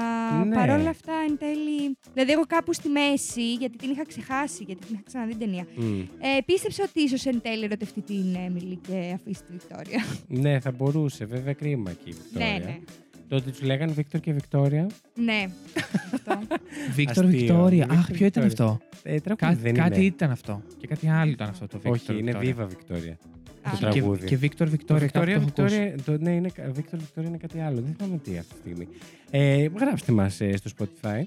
Ναι. παρόλα αυτά εν τέλει. Δηλαδή, εγώ κάπου στη μέση, γιατί την είχα ξεχάσει, γιατί την είχα ξαναδεί την ταινία. Μμ. Ε, πίστεψα ότι ίσως εν τέλει ερωτευτεί την Έμιλι και αφήσει τη Βικτόρια. Ναι, θα μπορούσε. Βέβαια, κρίμα εκεί η ναι, Βικτόρια. ναι. Το ότι του λέγανε Βίκτορ και Βικτόρια. Ναι. Αυτό. Βίκτορ Αστείο. Βικτόρια. Βίκτορ Αχ, ποιο ήταν Βικτόρια. αυτό; Ε, τραγούδι Κάτι, δεν κάτι είναι. ήταν αυτό. Και κάτι άλλο ήταν αυτό το Βίκτορ. Όχι, είναι Βικτόρια. Viva Βικτόρια. Α, Το ναι. Και, τραγούδι. και Βίκτορ Το Βικτόρια. κάπου Βικτόρια, το έχω ακούσει. Βικτόρια, το, ναι, είναι, κα- Βίκτορ Βικτόρια είναι κάτι άλλο. Δεν θυμάμαι τι αυτή τη στιγμή. Ε, γράψτε μας στο Spotify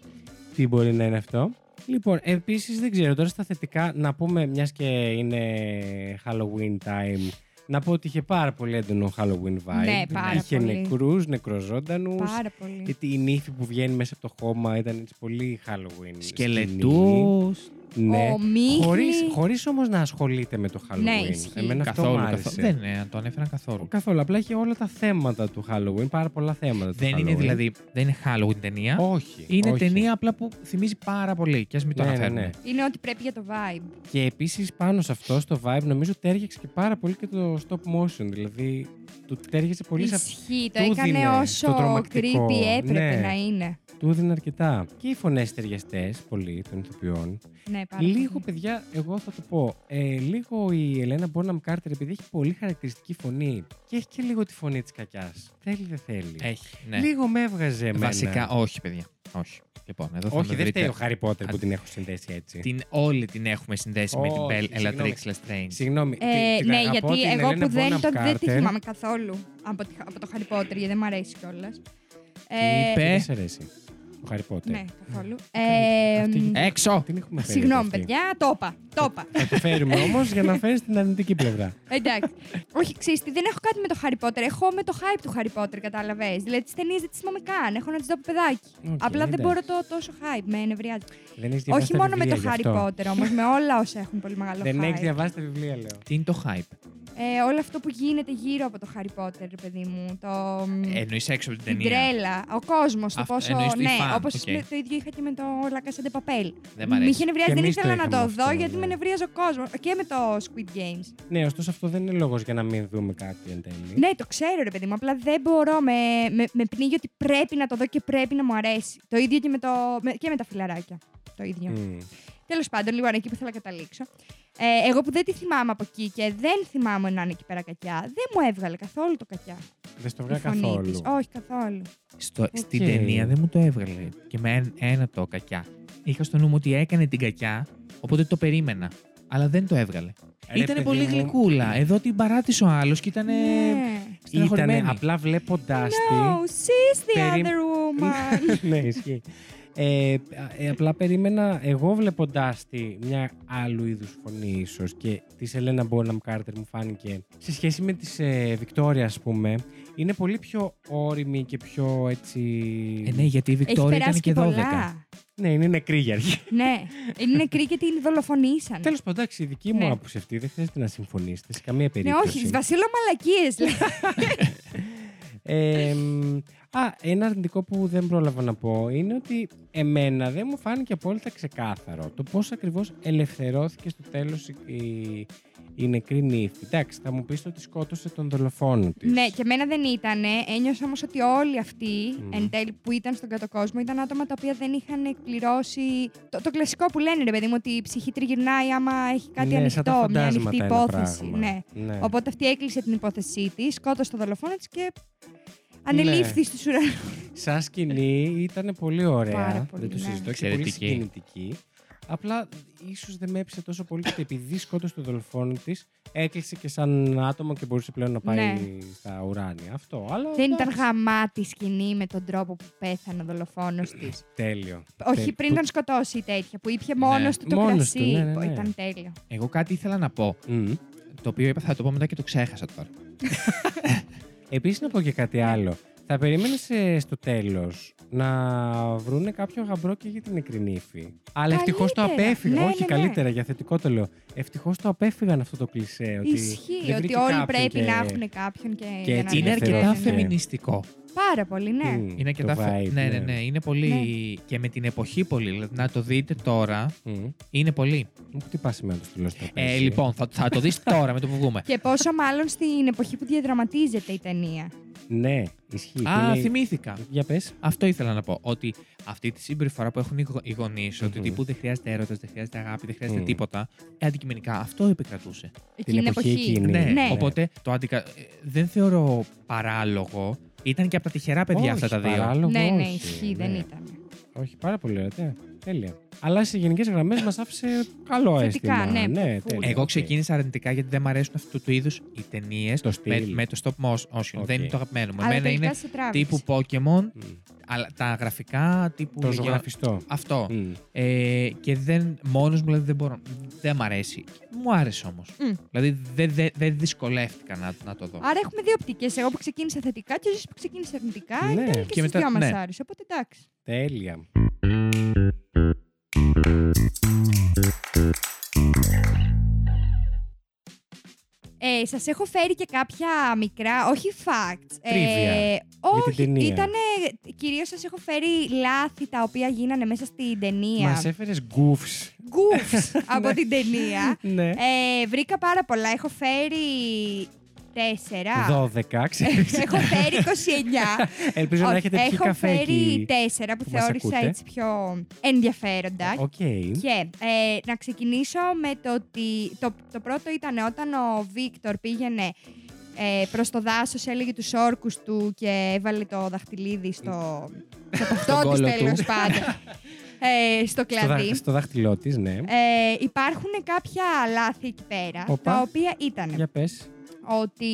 τι μπορεί να είναι αυτό. Λοιπόν, επίσης δεν ξέρω τώρα στα θετικά να πούμε, μιας και είναι Halloween time, να πω ότι είχε πάρα πολύ έντονο Halloween vibe. Ναι, πάρα είχε πολύ. νεκρούς, νεκροζώντανους. Πάρα πολύ. Γιατί η νύφη που βγαίνει μέσα από το χώμα ήταν έτσι πολύ Halloween. σκηνή. Σκελετού. Ναι. Ο Μίχλη. Χωρίς, χωρίς όμως να ασχολείται με το Halloween. Ναι, ισχύει. Εμένα αυτό Καθόλου. μου καθόλου. άρεσε. Δεν είναι, το ανέφεραν καθόλου. Καθόλου. Απλά έχει όλα τα θέματα του Halloween. Πάρα πολλά θέματα του Δεν είναι Halloween. δηλαδή. Δεν είναι Halloween ταινία. Όχι. Είναι όχι. ταινία απλά που θυμίζει πάρα πολύ. Και ας μην το Ναι, ναι, αναφέρουμε. ναι. Είναι ό,τι πρέπει για το vibe. Και επίσης πάνω σε αυτό, στο vibe, νομίζω τέριαξε και πάρα πολύ και το stop motion. Δηλαδή, του τέριαξε πολύ σε αυτό. Ισχύει, το του έκανε δίνε όσο το τρομακτικό. creepy έπρεπε Ναι. να είναι. Του έδινε αρκετά. Και οι φωνές ταιριαστές πολύ των ηθοποιών. Ναι, πάρα Λίγο, πολύ. παιδιά, εγώ θα το πω. Ε, λίγο η Ελένα Μπόναμ Κάρτερ, επειδή έχει πολύ χαρακτηριστική φωνή και έχει και λίγο τη φωνή της κακιάς. Θέλει, δεν θέλει. Έχει. Ναι. Λίγο με έβγαζε εμένα. Βασικά, όχι, παιδιά. Όχι. Λοιπόν, εδώ θα Όχι, με δεν βρείτε. φταίει ο Χάρι Πότερ που Αν- την έχω συνδέσει έτσι. Την, όλη την έχουμε συνδέσει με την Όχι, Belle συγγνώμη. Bellatrix Lestrange. Συγγνώμη. Ε, τη- την ναι, αγαπώ, γιατί την εγώ Helena που δεν, Bonham το, δεν τη Carter. θυμάμαι καθόλου από, τη- από το Harry Potter, γιατί δεν μου αρέσει κιόλας. Τι είπε; Δεν σε αρέσει. Ο Harry Potter. Ναι, καθόλου. Ε, Αυτή- μ, Έξω! Την έχουμε φέρει. Συγγνώμη, αυτή. παιδιά, το είπα. Το είπα. Θα το φέρουμε όμως για να φέρεις την αρνητική πλευρά. Εντάξει. Όχι, ξέρεις τι, δεν έχω κάτι με το Harry Potter. Έχω με το hype του Harry Potter, κατάλαβες. Δηλαδή τις ταινίες δεν τις θυμάμαι καν. Έχω να τις δω από παιδάκι. Οκ, Απλά δεν εντάξει. μπορώ το τόσο hype, με νευριάζει. Δεν έχεις διαβάσει Όχι τα μόνο με το βιβλία γι' Harry αυτό. Potter όμως, με όλα όσα έχουν πολύ μεγάλο Δεν έχεις hype. διαβάσει τα βιβλία, λέω. Τι είναι το hype; Ε, όλο αυτό που γίνεται γύρω από το Harry Potter, ρε παιδί μου. Το... Εννοείς έξω από την την ταινία. τρέλα, ο κόσμος, το Αυτό- πόσο. εννοείς οι Ναι, φαν, όπως οκ. το ίδιο είχα και με το La Casa de Papel. Δεν μ' Με αρέσει. είχε νευριάσει, Και δεν εμείς το ήθελα να είχαμε το δω αυτό, γιατί ναι. με νευρίαζε ο κόσμος. Και με το Squid Games. Ναι, ωστόσο αυτό δεν είναι λόγος για να μην δούμε κάτι εν τέλει. Ναι, το ξέρω ρε παιδί μου. Απλά δεν μπορώ. Με, με, με πνίγει ότι πρέπει να το δω και πρέπει να μου αρέσει. Το ίδιο και με, το, με, και με τα φιλαράκια. Το ίδιο. Μμ. Τέλος πάντων, λοιπόν, εκεί που θέλω να καταλήξω. Ε, εγώ που δεν τη θυμάμαι από εκεί και δεν θυμάμαι να είναι εκεί πέρα κακιά, δεν μου έβγαλε καθόλου το κακιά. Δεν στο Η βγάλει φωνή καθόλου. της. Όχι, καθόλου. Στο, Οκ. Στην ταινία δεν μου το έβγαλε. Και με ένα, ένα το κακιά. Είχα στο νου μου ότι έκανε την κακιά, οπότε το περίμενα. Αλλά δεν το έβγαλε. Ρε, Ήταν παιδί πολύ μου, γλυκούλα. Εδώ την παράτησε ο άλλος και ήταν. Ναι. στεναχωρημένη. Ήτανε απλά βλέποντάς No, τη. she's the περί- other woman. ναι, ισχύει. Ε, ε, απλά περίμενα εγώ βλέποντάς τη μια άλλου είδους φωνή, ίσως και της Ελένα Μπόναμ Κάρτερ μου φάνηκε σε σχέση με τη ε, Βικτόρια, ας πούμε. Είναι πολύ πιο όρημη και πιο έτσι. Ε, ναι, γιατί η Έχει Βικτόρια ήταν περάσει και και 12. πολλά. Ναι, είναι νεκρή για αρχή. ναι, είναι νεκρή και την δολοφονήσανε. Τέλος πάντων, εντάξει, η δική μου Ναι. άποψη αυτή δεν χρειάζεται να συμφωνήσετε σε καμία Ναι, περίπτωση. όχι, Βασίλο μαλακίε. Ε, μ, α, ένα αρνητικό που δεν πρόλαβα να πω είναι ότι εμένα δεν μου φάνηκε απόλυτα ξεκάθαρο το πώς ακριβώς ελευθερώθηκε στο τέλος η, η, η νεκρή νύφη. Εντάξει, θα μου πεις ότι σκότωσε τον δολοφόνο της. ναι, και εμένα δεν ήταν. Ένιωσα όμως ότι όλοι αυτοί Μμ. εν τέλει που ήταν στον κάτω κόσμο ήταν άτομα τα οποία δεν είχαν εκπληρώσει. Το, το κλασικό που λένε, ρε παιδί μου, ότι η ψυχή τριγυρνάει άμα έχει κάτι ναι, σαν τα ανοιχτό, μια φαντάσματα ανοιχτή ένα υπόθεση. πράγμα. Ναι. ναι. Οπότε αυτή έκλεισε την υπόθεσή της, σκότωσε τον δολοφόνο της και Ναι. ανελήφθη στους ουρανούς. Σαν σκηνή ήταν πολύ ωραία. Πάρα πολύ, δεν το ναι. συζητώ. Και πολύ Εξαιρετική. συγκινητική. Απλά ίσως δεν με έπεισε τόσο πολύ ότι επειδή σκότωσε τον δολοφόνο της, έκλεισε και σαν άτομο και μπορούσε πλέον να πάει Ναι. στα ουράνια. Αυτό. Αλλά, Δεν ήταν εντάξει. γαμάτη σκηνή με τον τρόπο που πέθανε ο δολοφόνος της. Τέλειο. Όχι Τέλειο. πριν Που- τον σκοτώσει η τέτοια, που ήπια μόνος του το Μόνος κρασί. του, ναι, ναι, ναι. Ήταν τέλειο. Εγώ κάτι ήθελα να πω. Μμ. Το οποίο είπα θα το πω μετά και το ξέχασα τώρα. Επίσης να πω και κάτι άλλο. Θα περίμενε στο τέλος να βρούνε κάποιο γαμπρό και για την νεκρινήφη. Αλλά ευτυχώς το Καλύτερα. απέφυγαν. Ναι, Όχι, ναι, ναι. καλύτερα, για θετικό το λέω. Ευτυχώς το απέφυγαν αυτό το κλισέ. Ότι Ισχύει δεν ότι βρήκε όλοι κάποιον πρέπει και- να έχουν κάποιον και, και για έτσι να Είναι είναι αρκετά φερόντια. φεμινιστικό. Πάρα πολύ, ναι. Μμ, Είναι αρκετά το φε- vibe, ναι, ναι, ναι. Είναι πολύ. Ναι. Και με την εποχή πολύ. Δηλαδή να το δείτε τώρα Μμ. είναι πολύ. Μου χτυπάς σήμερα το στυλό στο Ε, πέσει. λοιπόν, θα, θα το δεις τώρα με το που βγούμε. Και πόσο μάλλον στην εποχή που διαδραματίζεται η ταινία. Ναι, ισχύει. Α, Είναι- θυμήθηκα. Για πες. Αυτό ήθελα να πω. Ότι αυτή τη συμπεριφορά που έχουν οι γο- οι γονείς, ότι Μμμ. τύπου δεν χρειάζεται έρωτας, δεν χρειάζεται αγάπη, δεν χρειάζεται Μμ. τίποτα. Ε, αντικειμενικά αυτό επικρατούσε. Εκείνη την εποχή εποχή. εκείνη. Ναι, Ναι. οπότε το αντικα... ε, δεν θεωρώ παράλογο. Ήταν και από τα τυχερά παιδιά Όχι, αυτά τα δύο. παράλογο, Ναι, ναι, όχι, ισχύει, δεν ναι. ήταν. Όχι, πάρα πολύ ωραία. τε- Τέλεια. Αλλά σε γενικές γραμμές μας άφησε καλό Θετικά, αίσθημα. ναι, ναι full. τέλεια, Εγώ οκ. ξεκίνησα αρνητικά γιατί δεν μου αρέσουν αυτού του είδους οι ταινίες Το με, στυλ. με το stop motion. Οκ. Δεν είναι το αγαπημένο μου. Αλλά Εμένα τελικά είναι σε τράβηξε. τύπου Pokémon, Μμ. αλλά τα γραφικά τύπου. Το για- ζωγραφιστό. Αυτό. Μμ. Ε, και δεν, μόνος μου δηλαδή δεν μπορώ. Δεν μ' αρέσει. Μου άρεσε όμως. Μμ. Δηλαδή δεν δεν- δεν δυσκολεύτηκα να, να το δω. Άρα έχουμε δύο οπτικές. Εγώ που ξεκίνησα θετικά και ο Ζήσης που ξεκίνησε αρνητικά. Ναι. Ήταν και, Και στις μετά- δυο μας ναι. άρεσε. Οπότε εντάξει. Τέλεια. Ε, σας έχω φέρει και κάποια μικρά, όχι facts. Trivia Ε, την όχι, ταινία. ήτανε, κυρίως σας έχω φέρει λάθη τα οποία γίνανε μέσα στην ταινία. Μας έφερες goofs. Goofs από την ταινία. Ναι. Ε, βρήκα πάρα πολλά. Έχω φέρει τέσσερα. 12, ξέρεις. έχω φέρει 29. Ελπίζω να Όχι, έχετε πιει έχω καφέ φέρει εκεί. τέσσερα που που μας θεώρησα ακούτε. έτσι πιο ενδιαφέροντα. Οκ. Και ε, να ξεκινήσω με το ότι το, το πρώτο ήταν όταν ο Βίκτορ πήγαινε ε, προς το δάσος, έλεγε τους όρκους του και έβαλε το δαχτυλίδι στο, στο ταυτό της κόλο του. τέλος πάντων, ε, στο Στο, κλαδί. δάχ- στο δάχτυλό της, ναι. Ε, υπάρχουν κάποια λάθη εκεί πέρα, Οπα. τα οποία ήταν Για πες. Ότι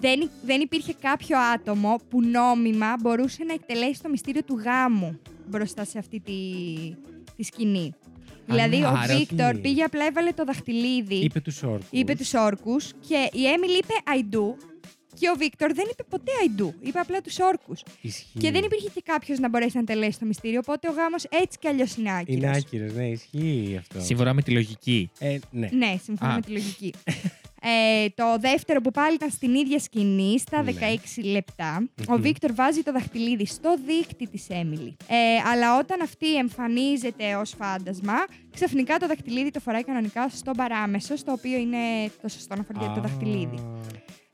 δεν, υ- δεν υπήρχε κάποιο άτομο που νόμιμα μπορούσε να εκτελέσει το μυστήριο του γάμου μπροστά σε αυτή τη, τη σκηνή. δηλαδή, ο άρα Βίκτορ ότι- πήγε απλά, έβαλε το δαχτυλίδι, είπε, Είπε τους όρκους. τους όρκους και η Έμιλ είπε I do και ο Βίκτορ δεν είπε ποτέ I do, είπε απλά τους όρκους. Ισχύει. Και δεν υπήρχε και κάποιος να μπορέσει να τελέσει το μυστήριο, οπότε ο γάμος έτσι κι αλλιώς είναι άκυρος. Είναι άκυρος, ναι, ισχύει αυτό. Σύμφωνα με τη λογική. Ε, ναι. Ναι, σύμφωνα Α. με τη λογική. Ε, το δεύτερο που πάλι ήταν στην ίδια σκηνή, στα Ναι. 16 λεπτα ο Μμμ. Βίκτορ βάζει το δαχτυλίδι στο δίκτυ της Έμιλι. Ε, αλλά όταν αυτή εμφανίζεται ως φάντασμα, ξαφνικά το δαχτυλίδι το φοράει κανονικά στον παράμεσο, στο οποίο είναι το σωστό να φοράει το Α, δαχτυλίδι.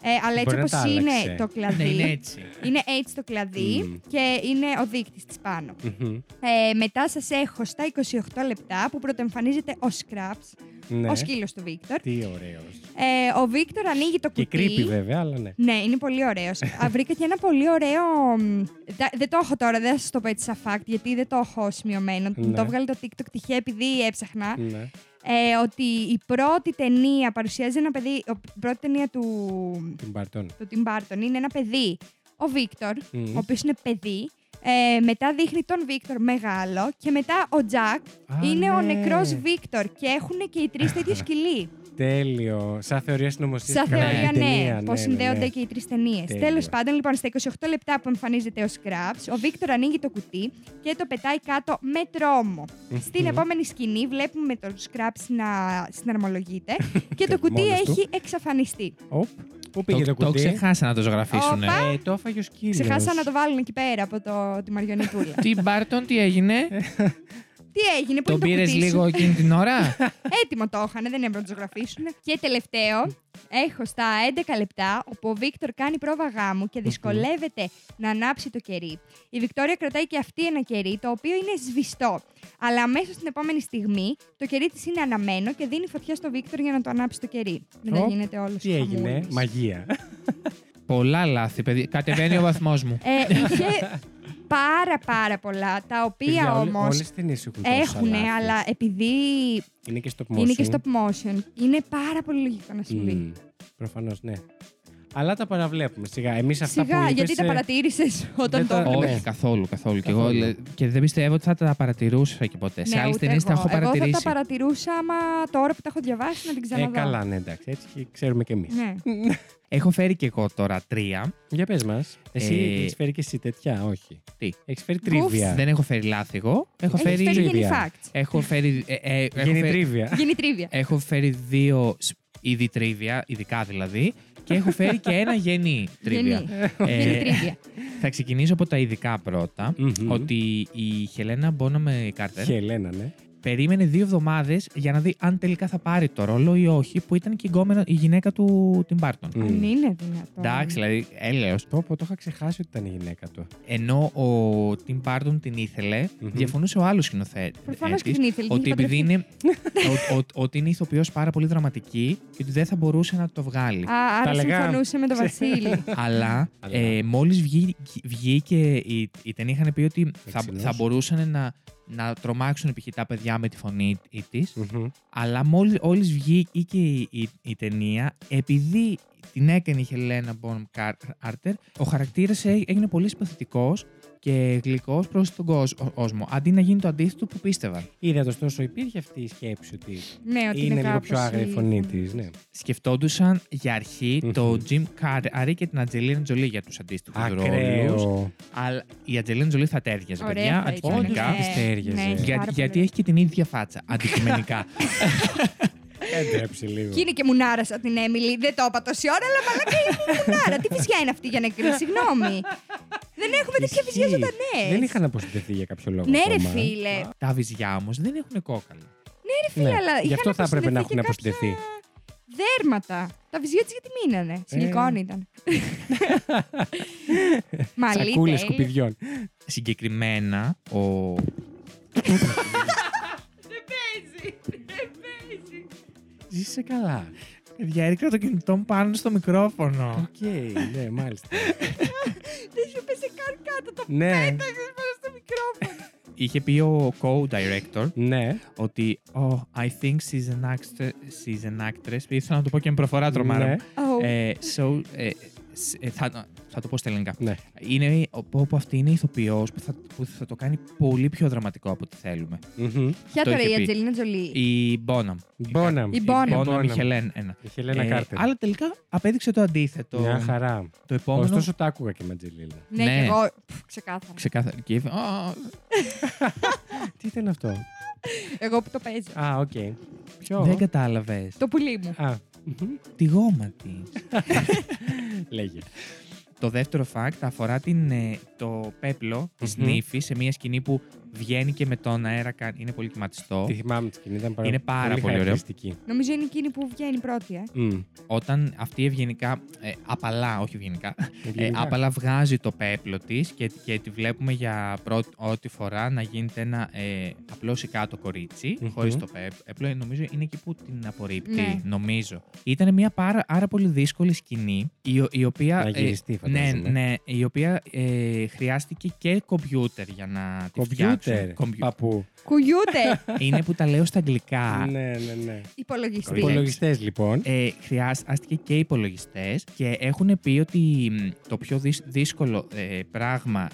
Ε, αλλά έτσι Μπορεί να όπως τα είναι άλλαξε. το κλαδί, Ναι, είναι έτσι. είναι έτσι το κλαδί Μμ. και είναι ο δείκτης της πάνω. μμμ. Ε, μετά σας έχω στα 28 λεπτά που πρωτοεμφανίζεται ο Scraps, Ναι. ο σκύλος του Βίκτορ. Τι ωραίος. Ε, ο Βίκτορ ανοίγει το Και κουτί. κρύπη βέβαια, αλλά ναι. Ναι, είναι πολύ ωραίος. Βρήκα και ένα πολύ ωραίο. μ, τα- Δεν το έχω τώρα, δεν θα σας το πω έτσι σαν fact, γιατί δεν το έχω σημειωμένο. Μου Ναι. Το έβγαλε το TikTok τυχαία επειδή έψαχνα. ναι. Ε, ότι η πρώτη ταινία παρουσιάζει ένα παιδί. ο- Η πρώτη ταινία του, Την Μπαρτών. του Tim Burton είναι ένα παιδί, ο Βίκτορ, Μμ. ο οποίος είναι παιδί. Ε, μετά δείχνει τον Βίκτορ μεγάλο και μετά ο Τζακ Α, είναι ο ναι. νεκρός Βίκτορ και έχουν και οι τρεις το ίδιο σκυλί. Τέλειο. Σαν θεωρία συνωμοσίας. Σαν θεωρία, ναι, ταινία, πώς συνδέονται και οι τρεις ταινίες. Τέλειο. Τέλος πάντων, λοιπόν, στα 28 λεπτά που εμφανίζεται ο Scraps, ο Βίκτορ ανοίγει το κουτί και το πετάει κάτω με τρόμο. Στην επόμενη σκηνή βλέπουμε τον Scraps να συναρμολογείται και το κουτί Μόνος του. έχει εξαφανιστεί. Οπ, Πού πήγε το, Το, το κουτί; ξεχάσα να το ζωγραφίσουν. Όπα. Ε, το έφαγε ο σκύλος. Ξεχάσα να το βάλουν εκεί πέρα από το, τη Μαριονιτούλα. Τι Μπάρτον, τι έγινε; Τι έγινε, πού Τον είναι το πήρες κουτί σου; λίγο εκείνη την ώρα; Έτοιμο το είχαν, δεν έπρεπε να το ζωγραφίσουν. Και τελευταίο, έχω στα 11 λεπτά, όπου ο Βίκτορ κάνει πρόβα γάμου και δυσκολεύεται να ανάψει το κερί. Η Βικτόρια κρατάει και αυτή ένα κερί, το οποίο είναι σβηστό. Αλλά αμέσως την επόμενη στιγμή, το κερί της είναι αναμένο και δίνει φωτιά στο Βίκτορ για να το ανάψει το κερί. Μετά Οπ, γίνεται όλος Τι έγινε, μαγεία. Πολλά λάθη, παιδί. Κατεβαίνει ο βαθμός μου. Ε, είχε, πάρα πάρα πολλά, τα οποία Παιδιά, όλε- όμως όλες οι ταινίες έχουν τόσα έχουν, λάθη. αλλά επειδή Είναι και stop motion. είναι και stop motion, είναι πάρα πολύ λογικό να συμβεί. Mm, προφανώς, ναι. Αλλά τα παραβλέπουμε σιγά. Εμείς αυτά Σιγά, που είπες, γιατί τα ε, παρατήρησες όταν δεν το τα- έβλεπες. Ναι. Όχι, καθόλου, καθόλου. Και, Καθόλου. εγώ, λέ- και δεν πιστεύω ότι θα τα παρατηρούσα και ποτέ. σε Ναι, άλλε ούτε ταινίε τα εγώ. έχω παρατηρήσει. Εγώ θα τα παρατηρούσα άμα τώρα που τα έχω διαβάσει να την Ε, ξαναδώ. καλά, ναι, εντάξει. Έτσι και ξέρουμε κι εμείς. Ναι. Έχω φέρει και εγώ τώρα τρία. Για πες μας. Εσύ Ε, έχεις φέρει και εσύ τέτοια, όχι. Τι; Έχεις φέρει Γκουφ. τρίβια. Δεν έχω φέρει λάθη εγώ. Έχω Έχεις φέρει. φέρει γενι trivia. facts. Έχω φέρει. ε, ε, έχω Γίνει φέρει- τρίβια. Γίνει τρίβια. Έχω φέρει δύο σ- είδη τρίβια, ειδικά δηλαδή. Και έχω φέρει και ένα γενή τρίβια. Γενι. Ε, Γίνει τρίβια. θα ξεκινήσω από τα ειδικά πρώτα. Μμμ. Ότι η Χελένα Μπόναμε Κάρτερ Χελένα, ναι. Περίμενε δύο εβδομάδες για να δει αν τελικά θα πάρει το ρόλο ή όχι, που ήταν και η, γκόμενα- η γυναίκα του Τιμ Μπάρτον. Μμ. Αν είναι δυνατόν. Εντάξει, δηλαδή, έλεος. Το πω, το είχα ξεχάσει ότι ήταν η γυναίκα του. Ενώ ο Τιμ Μπάρτον την ήθελε, Μμμ. διαφωνούσε ο άλλος σκηνοθέτης. Προφανώς και την ήθελε, την Ότι είχε επειδή παντρευτεί. είναι, ο- ο- ότι είναι ηθοποιός πάρα πολύ δραματική και ότι δεν θα μπορούσε να το βγάλει. Α, άρα Τα λέγα- συμφωνούσε με τον Βασίλη. Αλλά Αλλά- ε, μόλις βγήκε η, η ταινία, είχαν πει ότι θα, Εξινός. θα μπορούσαν να, να τρομάξουν π.χ. τα παιδιά με τη φωνή της. Μμμ. Αλλά μόλι όλης βγήκε η, η, η ταινία, επειδή την έκανε η Χελένα Μπονμ Κάρτερ, ο χαρακτήρας έγινε πολύ συμπαθητικός και γλυκός προς τον κόσμ- κόσμο. Αντί να γίνει το αντίθετο που πίστευαν. Είδα ωστόσο υπήρχε αυτή η σκέψη ότι Ναι, ότι είναι λίγο κάπως πιο άγρια η φωνή ήθελε. της. Ναι. Σκεφτόντουσαν για αρχή Μμμ. το Jim Carrey και την Αντζελίνα Τζολί για τους αντίστοιχους ρόλους. Ακραίο. Αλλά η Αντζελίνα Τζολί θα τέριαζε, Ωραία παιδιά, θα ήταν, αντικειμενικά. ναι. Της τέριαζε. Ναι, Για- Για- πάρα γιατί πολύ. έχει και την ίδια φάτσα, αντικειμενικά. Έντρεψε λίγο. Και είναι και μουνάρα σαν την Έμιλι. Δεν το είπα τόση ώρα, αλλά μαλάκα είναι μουνάρα. Τι φυσιά είναι αυτή για νεκρή, συγγνώμη. Δεν έχουμε τέτοια Ισχύει. φυσιά ζωντανές. Δεν είχαν αποσυντεθεί για κάποιο λόγο. Ναι, ρε ακόμα. φίλε. Τα βυζιά όμως δεν έχουν κόκαλο. Ναι, ρε φίλε, Ναι, αλλά. γι' είχαν αυτό θα έπρεπε να αποσυνδεθεί έχουν και αποσυνδεθεί. κάποια Δέρματα. Τα βυζιά της γιατί μείνανε; Σιλικόν ήταν. Μαλί. Σακούλες τέλειο. σκουπιδιών. Συγκεκριμένα, ο. Δεν παίζει. Δεν παίζει. Ζήση καλά. Παιδιά, έριξα το κινητό μου πάνω στο μικρόφωνο. Οκ, ναι, μάλιστα. Δεν σου 'πεσε καν κάτω το ναι, πέταξες πάνω στο μικρόφωνο. Είχε πει ο co-director ναι. ότι Oh, I think she's an actress. She's an actress. Ήθελα να το πω και με προφορά τρομάρα. ναι. μου. Oh. Ε, so, ε, σ- ε, θα, θα το πω στα ελληνικά. ναι. Είναι όπου αυτή είναι ηθοποιός που θα, που θα το κάνει πολύ πιο δραματικό από ό,τι θέλουμε. Μμμ. Ποια το τώρα είχε η πει. Ατζελίνα Τζολί. Η Bonham. Bonham. Η Bonham. Bonham, η Χελέν. Ένα. Η Χελένα Ε, Κάρτερ. αλλά τελικά απέδειξε το αντίθετο. Μια χαρά. Το επόμενο. Ωστόσο τα άκουγα και με Αντζελίνα. Ναι, Ναι. και εγώ. πφ, Ξεκάθαρα. Ξεκάθαρα. Και είπε, «Α, Τι ήταν αυτό; Εγώ που το παίζω. Α, οκ. Ποιο; Δεν κατάλαβες. Το πουλί μου. Α, μμμ. Τη γόμα της. λέγε. Το δεύτερο fact αφορά την, ε, το πέπλο της Μμμ. νύφης σε μια σκηνή που βγαίνει και με τον αέρα. κα- Είναι πολύ κυματιστό. Τη θυμάμαι τη σκηνή, ήταν πάρα, Είναι πάρα πολύ ωραίο. Νομίζω είναι εκείνη που βγαίνει πρώτη, ε. Μμ. Όταν αυτή ευγενικά, ε, απαλά, όχι ευγενικά, ε, Ευγενικά. απαλά βγάζει το πέπλο της και, και τη βλέπουμε για πρώτη φορά να γίνεται ένα ε, απλό κάτω κορίτσι, Μμμ. χωρίς το πέπλο. Ε, νομίζω είναι εκεί που την απορρίπτει, Ναι. νομίζω. Ήταν μια πάρα, πάρα πολύ δύσκολη σκηνή, η, ο- η οποία... Να γυριστεί, ναι, φαντάζομαι. ναι, η οποία ε, χρειάστηκε και κομπιούτερ για να τη φτιάξουν. Κομπιούτερ. Κομπιου- Παππού. Κουγιούτε. Είναι που τα λέω στα αγγλικά. ναι, ναι, ναι. Υπολογιστής. Υπολογιστές λοιπόν. Ε, χρειάστηκε και υπολογιστές και έχουν πει ότι μ, το πιο δυσ- δύσκολο ε, πράγμα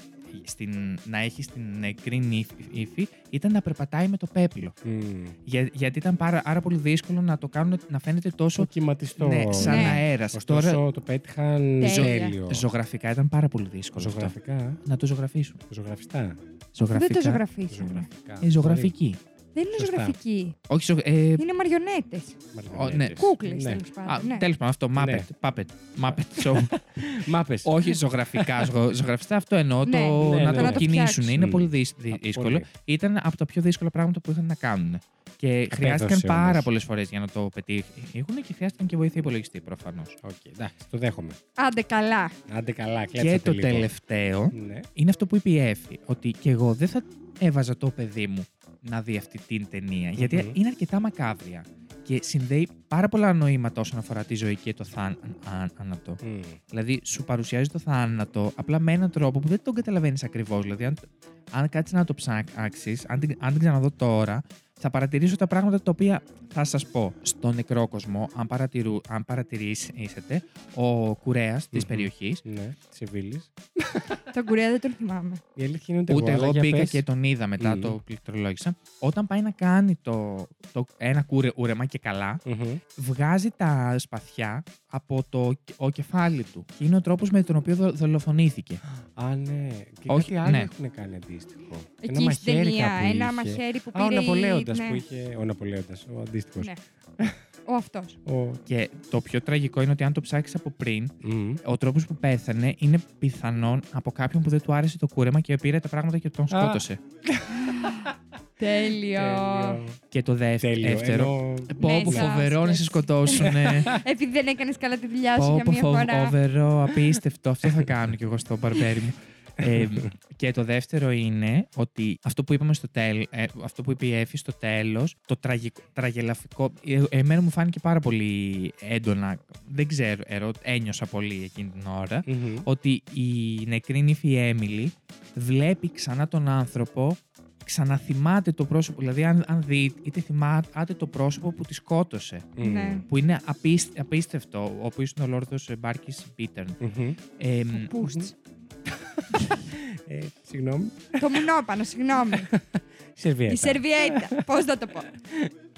στην, να έχει στην νεκρή νύφη- ύφη ήταν να περπατάει με το πέπλο. Μμ. Για, γιατί ήταν πάρα, πάρα πολύ δύσκολο να το κάνουν να φαίνεται τόσο Το κυματιστό. ναι, σαν Ναι. αέρας. Ωστόσο Τώρα το πέτυχαν Τέλεια. τέλειο. ζωγραφικά ήταν πάρα πολύ δύσκολο. αυτό. Ζωγραφικά. Να το ζωγραφίσουν. Ζωγραφιστά. Δεν Ζωγραφικά. το ζωγραφίσανε. Ζωγραφικά. Ε, ζωγραφική. Δεν είναι Σωστά. ζωγραφική. Όχι ζωγ... ε, Είναι μαριονέτες. Μαριονέτες. Ω, ναι. Κούκλες Ναι. τέλος Α, πάντων. ναι. Τέλος πάντων, αυτό. Muppet. Ναι. Puppet. Muppet show. Μάπες. Όχι ζωγραφικά. Ζωγ- Ζωγραφιστά αυτό εννοώ. Ναι, το, ναι, να ναι, το ναι. κινήσουν. φτιάξουν. Είναι Μμ. πολύ δυσ- δυ- Α, δύσκολο. πολύ. Ήταν από τα πιο δύσκολα πράγματα που είχαν να κάνουν. Και χρειάστηκαν όμως. πάρα πολλές φορές για να το πετύχουν και χρειάστηκαν και βοήθεια υπολογιστή προφανώς. Οκ, εντάξει, το δέχομαι. Άντε καλά. Άντε καλά, Και κλέψατε το λίγο. τελευταίο Ναι. είναι αυτό που είπε η Εφη. Ότι και εγώ δεν θα έβαζα το παιδί μου να δει αυτή την ταινία. Γιατί Μμμ. είναι αρκετά μακάβρια. και συνδέει πάρα πολλά νοήματα όσον αφορά τη ζωή και το θάνατο. Μμ. Δηλαδή, σου παρουσιάζει το θάνατο απλά με έναν τρόπο που δεν τον καταλαβαίνεις ακριβώς. Δηλαδή, αν, αν κάτσεις να το ψάξεις, αν, την- αν την ξαναδώ τώρα, θα παρατηρήσω τα πράγματα τα οποία θα σας πω. Στο νεκρό κόσμο, αν, παρατηρού, αν παρατηρήσετε, ο κουρέας της Μμμ. περιοχής, Ναι, Σεβίλη. Τον κουρέα δεν τον θυμάμαι. Η αλήθεια είναι ούτε, ούτε εγώ, εγώ αλλά για πήγα πες. και τον είδα μετά, Μμ. το πληκτρολόγησα. Όταν πάει να κάνει το, το ένα κουρε, ούρεμα και καλά, Μμμ. βγάζει τα σπαθιά από το ο κεφάλι του. Και είναι ο τρόπος με τον οποίο δο- δολοφονήθηκε. Α, ναι. Και Όχι, κάτι άλλο ναι. έχουν κάνει αντίστοιχο. Εκεί στην ταινία, κάπου ένα είχε. μαχαίρι που Α, ο πήρε. η- Ναπολέοντα ναι. που είχε. Ο Ναπολέοντας, ο αντίστοιχος. Ναι. Ο αυτός. Ο... Και το πιο τραγικό είναι ότι αν το ψάξεις από πριν, Μμ. ο τρόπος που πέθανε είναι πιθανόν από κάποιον που δεν του άρεσε το κούρεμα και πήρε τα πράγματα και τον σκότωσε. Τέλειο. Τέλειο. Και το δευ- Τέλειο. δεύτερο. Ενώ... Πω, πω Μέσα φοβερό να σε σκέψη. σκοτώσουν. Επειδή δεν έκανες καλά τη δουλειά σου Πω, για πω μία φορά. φοβερό, απίστευτο. Αυτό θα κάνω κι εγώ στο μπαρμπέρι μου. Ε, και το δεύτερο είναι ότι αυτό που είπαμε στο τέλο, αυτό που είπε η Εφη στο τέλος, το τραγικό, τραγελαφικό. ε, εμένα μου φάνηκε πάρα πολύ έντονα. Δεν ξέρω, ερώ, ένιωσα πολύ εκείνη την ώρα. Μμμ. Ότι η νεκρή νύφη Έμιλι βλέπει ξανά τον άνθρωπο, ξαναθυμάται το πρόσωπο. Δηλαδή, αν, αν δει, είτε θυμάται το πρόσωπο που τη σκότωσε. Μμμ. Ναι. Που είναι απίστ- απίστευτο, ο οποίος είναι ο Λόρδος Μπάρκης Πίτερν. Μμμ. Ε, Πούστς. Ε, Συγγνώμη. Το μουνόπανο, συγγνώμη. Σερβιέτα. Η σερβιέτα. Πώς να το πω.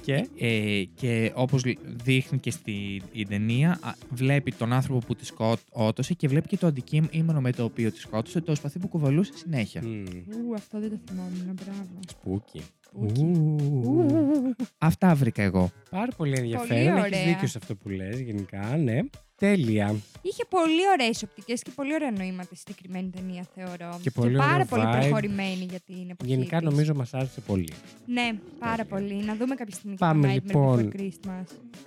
Και. ε, και όπως δείχνει και στην η ταινία, α, βλέπει τον άνθρωπο που τη σκότωσε και βλέπει και το αντικείμενο με το οποίο τη σκότωσε, το σπαθί που κουβαλούσε συνέχεια. Μμ. Ου, αυτό δεν το θυμόμουν. Μπράβο. Σπούκι. Σπούκι. Ου. Ου. Αυτά βρήκα εγώ. Πάρα πολύ ενδιαφέρον. Έχεις ωραία. δίκιο σε αυτό που λες, γενικά, ναι. Τέλεια. Είχε πολύ ωραίες οπτικές και πολύ ωραία νοήματα στη συγκεκριμένη ταινία, θεωρώ. Και πολύ πάρα ωραίο πολύ vibe. προχωρημένη για την εποχή. Γενικά της. νομίζω μας άρεσε πολύ. Ναι, πάρα πολύ. Να δούμε κάποια στιγμή και Πάμε, το Nightmare λοιπόν. Before Christmas.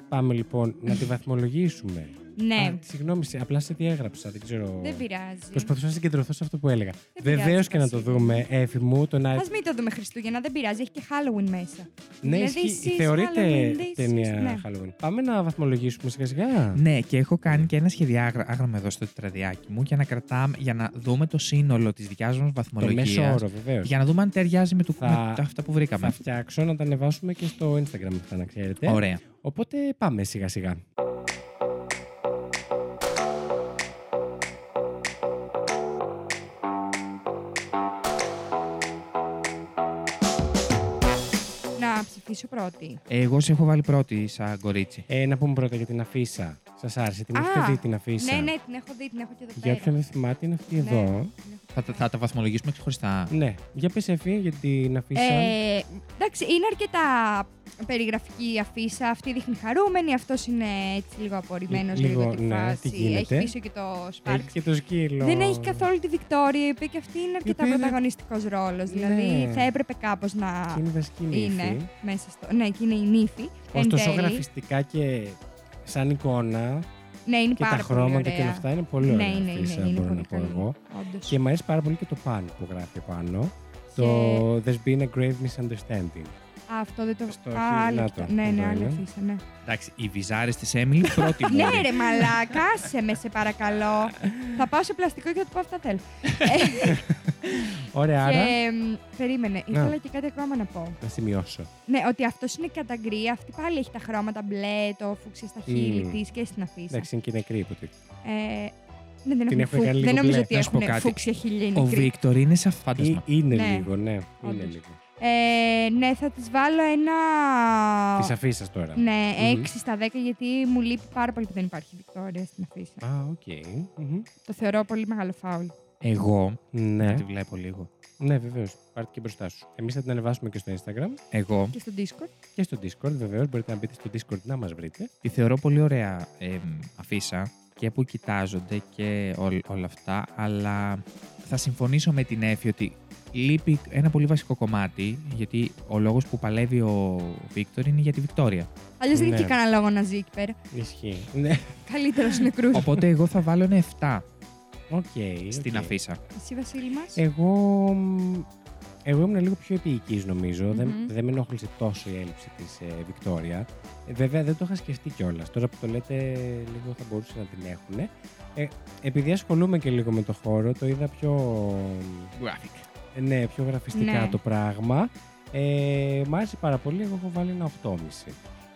Πάμε λοιπόν να τη βαθμολογήσουμε. Ναι, Α, συγγνώμη, σε- απλά σε διέγραψα, δεν ξέρω. δεν πειράζει. Προσπαθούσα να συγκεντρωθώ σε αυτό που έλεγα. πειράζει, Βεβαίως και να το Βασίλη. δούμε, Έφη μου, το να. Α μην το δούμε Χριστούγεννα, δεν πειράζει, έχει και Halloween μέσα. Ναι, Δηλαδή, ισχύει. this θεωρείται Halloween, this ταινία is- ναι. Halloween. Πάμε να βαθμολογήσουμε σιγά σιγά. Ναι, και έχω κάνει και ένα σχεδιάγραμμα εδώ στο τετραδιάκι μου για να, κρατάμε, για να δούμε το σύνολο της δικιάς μας Το μέσο βαθμολογία. όρο, βεβαίως. Για να δούμε αν ταιριάζει με, το, Θα- με τα- αυτά που βρήκαμε. Θα φτιάξω να τα ανεβάσουμε και στο Instagram αυτά, να ξέρετε. Ωραία. Οπότε πάμε σιγά σιγά. Να ψηφίσω πρώτη. Εγώ σε έχω βάλει πρώτη σαν κορίτσι. Ε, να πούμε πρώτα για την αφίσα. Σας άρεσε, την Α, έχετε δει την αφίσα; Ναι, ναι, την έχω δει, την έχω και εδώ Για πέρα. όποιον δεν θυμάται, είναι αυτή Ναι. Εδώ. Θα, τα- θα τα βαθμολογήσουμε ξεχωριστά. Ναι. Για πες Εφη, για την αφίσα. Ε, εντάξει, είναι αρκετά περιγραφική η αφίσα. Αυτή δείχνει χαρούμενη, αυτός είναι έτσι λίγο απορριμμένος Λίγο, λίγο, τη ναι, φάση. τι γίνεται. Έχει πίσω και το Έχει Sparks. και το σκύλο. Δεν έχει καθόλου τη Βικτόρια, η οποία και αυτή είναι αρκετά οποία είναι- πρωταγωνιστικός ρόλος. Δηλαδή Ναι. θα έπρεπε κάπως να Και είναι βασική νύφη. είναι μέσα στο. Ναι, και είναι η νύφη. εν Ωστόσο, τέλει. γραφιστικά και σαν εικόνα Ναι, είναι και πάρα τα πολύ χρώματα ωραία. και όλα αυτά είναι πολύ Ναι, ωραία. είναι, αφίσα, είναι, είναι μπορώ πολύ να πω καλή. εγώ. Όντως. Και μου αρέσει πάρα πολύ και το παν που γράφει πάνω. Και- Το There's been a grave misunderstanding. Α, αυτό δεν το. Στο Α, αρχείο, άλλη να αυτό. το, Ναι, ναι, εδώ άλλη είναι. αφίσα, ναι. Εντάξει, οι βυζάρες της Έμιλι πρώτη μου. Ναι, ρε μαλάκα, άσε με σε παρακαλώ. θα πάω σε πλαστικό και θα του πω αυτά θέλω. Ωραία, άρα και μ, περίμενε, ήθελα και κάτι ακόμα να πω. να σημειώσω. Ναι, ότι αυτός είναι κατά γκρι, αυτή πάλι έχει τα χρώματα μπλε, το φούξια στα χείλη Μμμ. της και στην αφίσα. Εντάξει, είναι και νεκρή υποτίθεται. Ε, ναι, δεν Την έχουν έχουν φου- κάνει δεν λίγο νομίζω μπλε. ότι Να σου πω έχουν κάτι. φούξια χείλη. είναι Ο γκρι. Βίκτορ είναι σαν φάντασμα. Ή- Είναι Ναι. λίγο, ναι. Είναι Όντως. λίγο. Ε, ναι, θα της βάλω ένα. Της αφίσα τώρα. Ναι, Μμμ. 6 στα 10 γιατί μου λείπει πάρα πολύ που δεν υπάρχει Βικτόρια στην αφίσα. Α, οκ. Μμμ. Το θεωρώ πολύ μεγάλο φάουλ. Εγώ. Ναι. Τη βλέπω λίγο. Ναι, βεβαίως. Πάρτε και μπροστά σου. Εμείς θα την ανεβάσουμε και στο Instagram Εγώ Και στο Discord. και στο Discord. Βεβαίως, μπορείτε να μπείτε στο Discord να μας βρείτε. τη θεωρώ πολύ ωραία εμ, αφίσα και που κοιτάζονται και όλ- όλα αυτά, αλλά θα συμφωνήσω με την Έφη ότι λείπει ένα πολύ βασικό κομμάτι, γιατί ο λόγος που παλεύει ο Βίκτορ είναι για τη Βικτόρια. Αλλιώς δεν Ναι. είχε κανένα λόγο να ζει εκεί πέρα. Ισχύει. Ναι. Καλύτερος νεκρού. Οπότε εγώ θα βάλω ένα 7 Οκ. στην οκ. αφίσα. Εσύ, Βασίλη μας; Εγώ. μ, Εγώ ήμουν λίγο πιο επιεική, νομίζω. Δεν, Μμμ. δεν με ενόχλησε τόσο η έλλειψη της ε, Βικτόρια. Ε, βέβαια, δεν το είχα σκεφτεί κιόλας. Τώρα που το λέτε, λίγο θα μπορούσε να την έχουν. Ε, επειδή ασχολούμαι και λίγο με το χώρο, το είδα πιο. Graphic. Ε, Ναι, πιο γραφιστικά Ναι. το πράγμα. Ε, μ' άρεσε πάρα πολύ. Εγώ έχω βάλει ένα 8,5.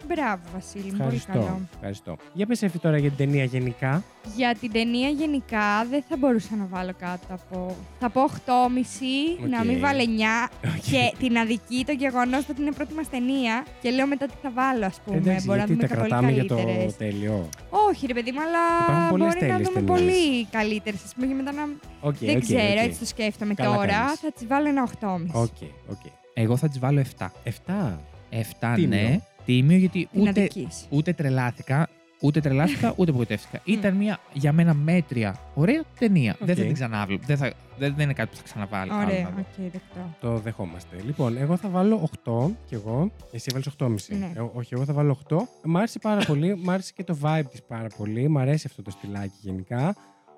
Μπράβο, Βασίλη, μου, πολύ Ευχαριστώ. καλό. Ευχαριστώ. Για πες Εφη τώρα για την ταινία γενικά. Για την ταινία γενικά δεν θα μπορούσα να βάλω κάτω από. Θα πω 8,5, να Οκ. μην βάλω 9. Οκ. Και την αδικεί το γεγονός ότι είναι πρώτη μας ταινία. Και λέω μετά τι θα βάλω, ας πούμε. Εντάξει, Μπορεί να γιατί δούμε τα και πολύ κρατάμε για το καλύτερες. τέλειο. Όχι, ρε παιδί μου, αλλά Υπάρχουν πολλές μπορεί να τέλειες δούμε ταινίες. πολύ καλύτερες. Α πούμε, και μετά να. Οκ, δεν οκ, ξέρω, οκ. έτσι το σκέφτομαι Καλά τώρα. κάνεις. Θα τη βάλω ένα 8,5. Οκ, οκ. Εγώ θα τη βάλω 7. 7. 7, Τίμιο. ναι. Τίμιο γιατί Την ούτε, αδικείς. ούτε τρελάθηκα, ούτε τρελάθηκα, ούτε απογοητεύτηκα. Μμ. Ήταν μια για μένα μέτρια, ωραία ταινία. Δεν θα Οκ. την ξανάβλεπα. Δεν, θα, δεν, δεν είναι κάτι που θα ξαναβάλω. άλλο Ωραία, να δω. οκ, δεκτό. Το δεχόμαστε. Λοιπόν, εγώ θα βάλω 8 κι εγώ. Εσύ έβαλες 8,5. Ναι. Ε, όχι, εγώ θα βάλω 8. Μ' άρεσε πάρα πολύ. Μ' άρεσε και το vibe της πάρα πολύ. Μ' αρέσει αυτό το στυλάκι γενικά.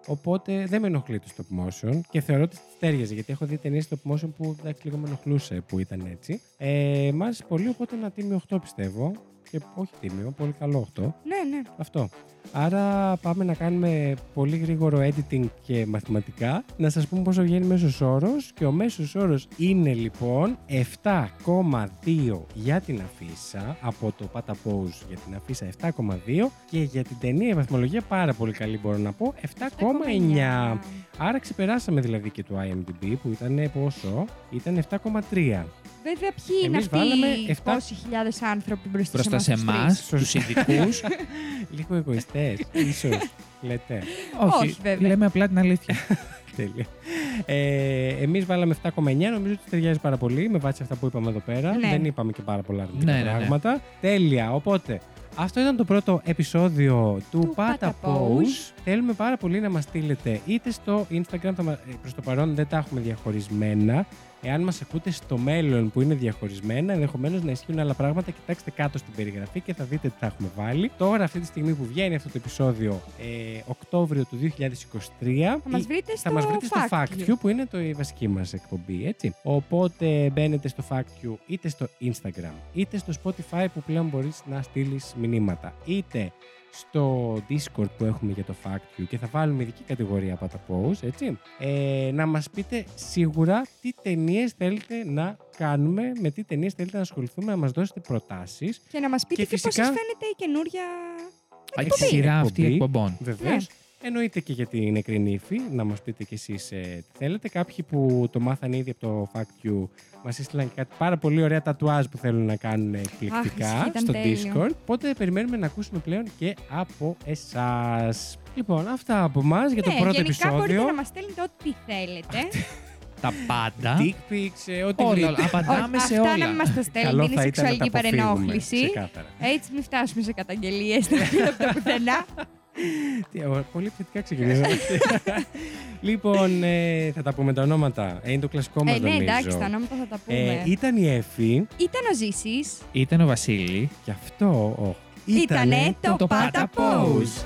Οπότε δεν με ενοχλεί το stop motion και θεωρώ ότι τη ταίριαζε γιατί έχω δει ταινίες stop motion που εντάξει, λίγο με ενοχλούσε που ήταν έτσι. Ε, μ' άρεσε πολύ, οπότε ένα τίμιο 8 πιστεύω. Και όχι τίμιο, πολύ καλό 8. Ναι, ναι. Αυτό. Άρα πάμε να κάνουμε πολύ γρήγορο editing και μαθηματικά. Να σας πούμε πόσο βγαίνει μέσος όρος. Και ο μέσος όρος είναι λοιπόν 7,2 για την αφίσα. Από το Pata Pose για την αφίσα 7,2. Και για την ταινία η βαθμολογία πάρα πολύ καλή μπορώ να πω 7,9. Άρα ξεπεράσαμε δηλαδή και το IMDb που ήταν πόσο. Ήταν 7,3. Βέβαια, ποιοι είναι Εμείς αυτοί βάλαμε οι εφτά- πόσοι χιλιάδες άνθρωποι μπροστά, Μπροστά σε εμάς τους εμάς, τρεις; τους ειδικούς. Λίγο εγωιστές, ίσως, λέτε. όχι, Όχι, βέβαια. λέμε απλά την αλήθεια. Τέλεια. Ε, Εμείς βάλαμε 7,9. Νομίζω ότι ταιριάζει πάρα πολύ με βάση αυτά που είπαμε εδώ πέρα. Ναι. Δεν είπαμε και πάρα πολλά αρνητικά Ναι, ναι, ναι. πράγματα. Τέλεια. Οπότε, αυτό ήταν το πρώτο επεισόδιο του, Του Pata Pata Pose. Pose. Θέλουμε πάρα πολύ να μας στείλετε είτε στο Instagram, θα μα- ε, προς το παρόν δεν τα έχουμε διαχωρισμένα. Εάν μας ακούτε στο μέλλον που είναι διαχωρισμένα, ενδεχομένως να ισχύουν άλλα πράγματα, κοιτάξτε κάτω στην περιγραφή και θα δείτε τι θα έχουμε βάλει. Τώρα, αυτή τη στιγμή που βγαίνει αυτό το επεισόδιο, ε, Οκτώβριο του 2023, Θα μας η- βρείτε στο θα μας βρείτε στο Fact Fact You. You, που είναι το, η βασική μας εκπομπή, έτσι. Οπότε μπαίνετε στο Fact You είτε στο Instagram, είτε στο Spotify που πλέον μπορείς να στείλεις μηνύματα, είτε στο Discord που έχουμε για το Fact You και θα βάλουμε ειδική κατηγορία από τα post, έτσι. Ε, να μας πείτε σίγουρα τι ταινίες θέλετε να κάνουμε, με τι ταινίες θέλετε να ασχοληθούμε, να μας δώσετε προτάσεις. Και να μας πείτε Και και, πώς φυσικά- σας φαίνεται η καινούρια Η Εκπομπή. σειρά αυτή Εκπομπή. εκπομπών. Βεβαίως. Ναι. Εννοείται και για την νεκρή νύφη, να μας πείτε κι εσείς ε, τι θέλετε. Κάποιοι που το μάθανε ήδη από το Fact You μας έστειλαν και κάτι πάρα πολύ ωραία τατουάζ που θέλουν να κάνουν εκπληκτικά ισχύει, ήταν στο τέλειο. Discord. Οπότε περιμένουμε να ακούσουμε πλέον και από εσάς. Λοιπόν, αυτά από εμά για το ναι, πρώτο γενικά μπορείτε επεισόδιο. να μας στέλνετε ό,τι θέλετε. Τα πάντα. Dick pics, ε, ό,τι Όλα, βρείτε. όλα. Απαντάμε Όχι, σε αυτά να όλα. μην μας τα Καλό στέλνετε, είναι θα ήταν να σεξουαλική τα αποφύγουμε, παρενόχληση. ξεκάθαρα. Έτσι μην φτάσουμε σε καταγγελίες από το πουθενά. Τι, ω, Πολύ επιθετικά ξεκινήσαμε. λοιπόν, ε, θα τα πούμε τα ονόματα. Ε, είναι το κλασικό μας Ε, ναι, νομίζω. εντάξει, τα ονόματα θα τα πούμε. Ε, ήταν η Εφη Ήταν ο Ζήσης. Ήταν ο Βασίλη. και αυτό ο, Ήτανε το το Pata Pata Pose. Pose.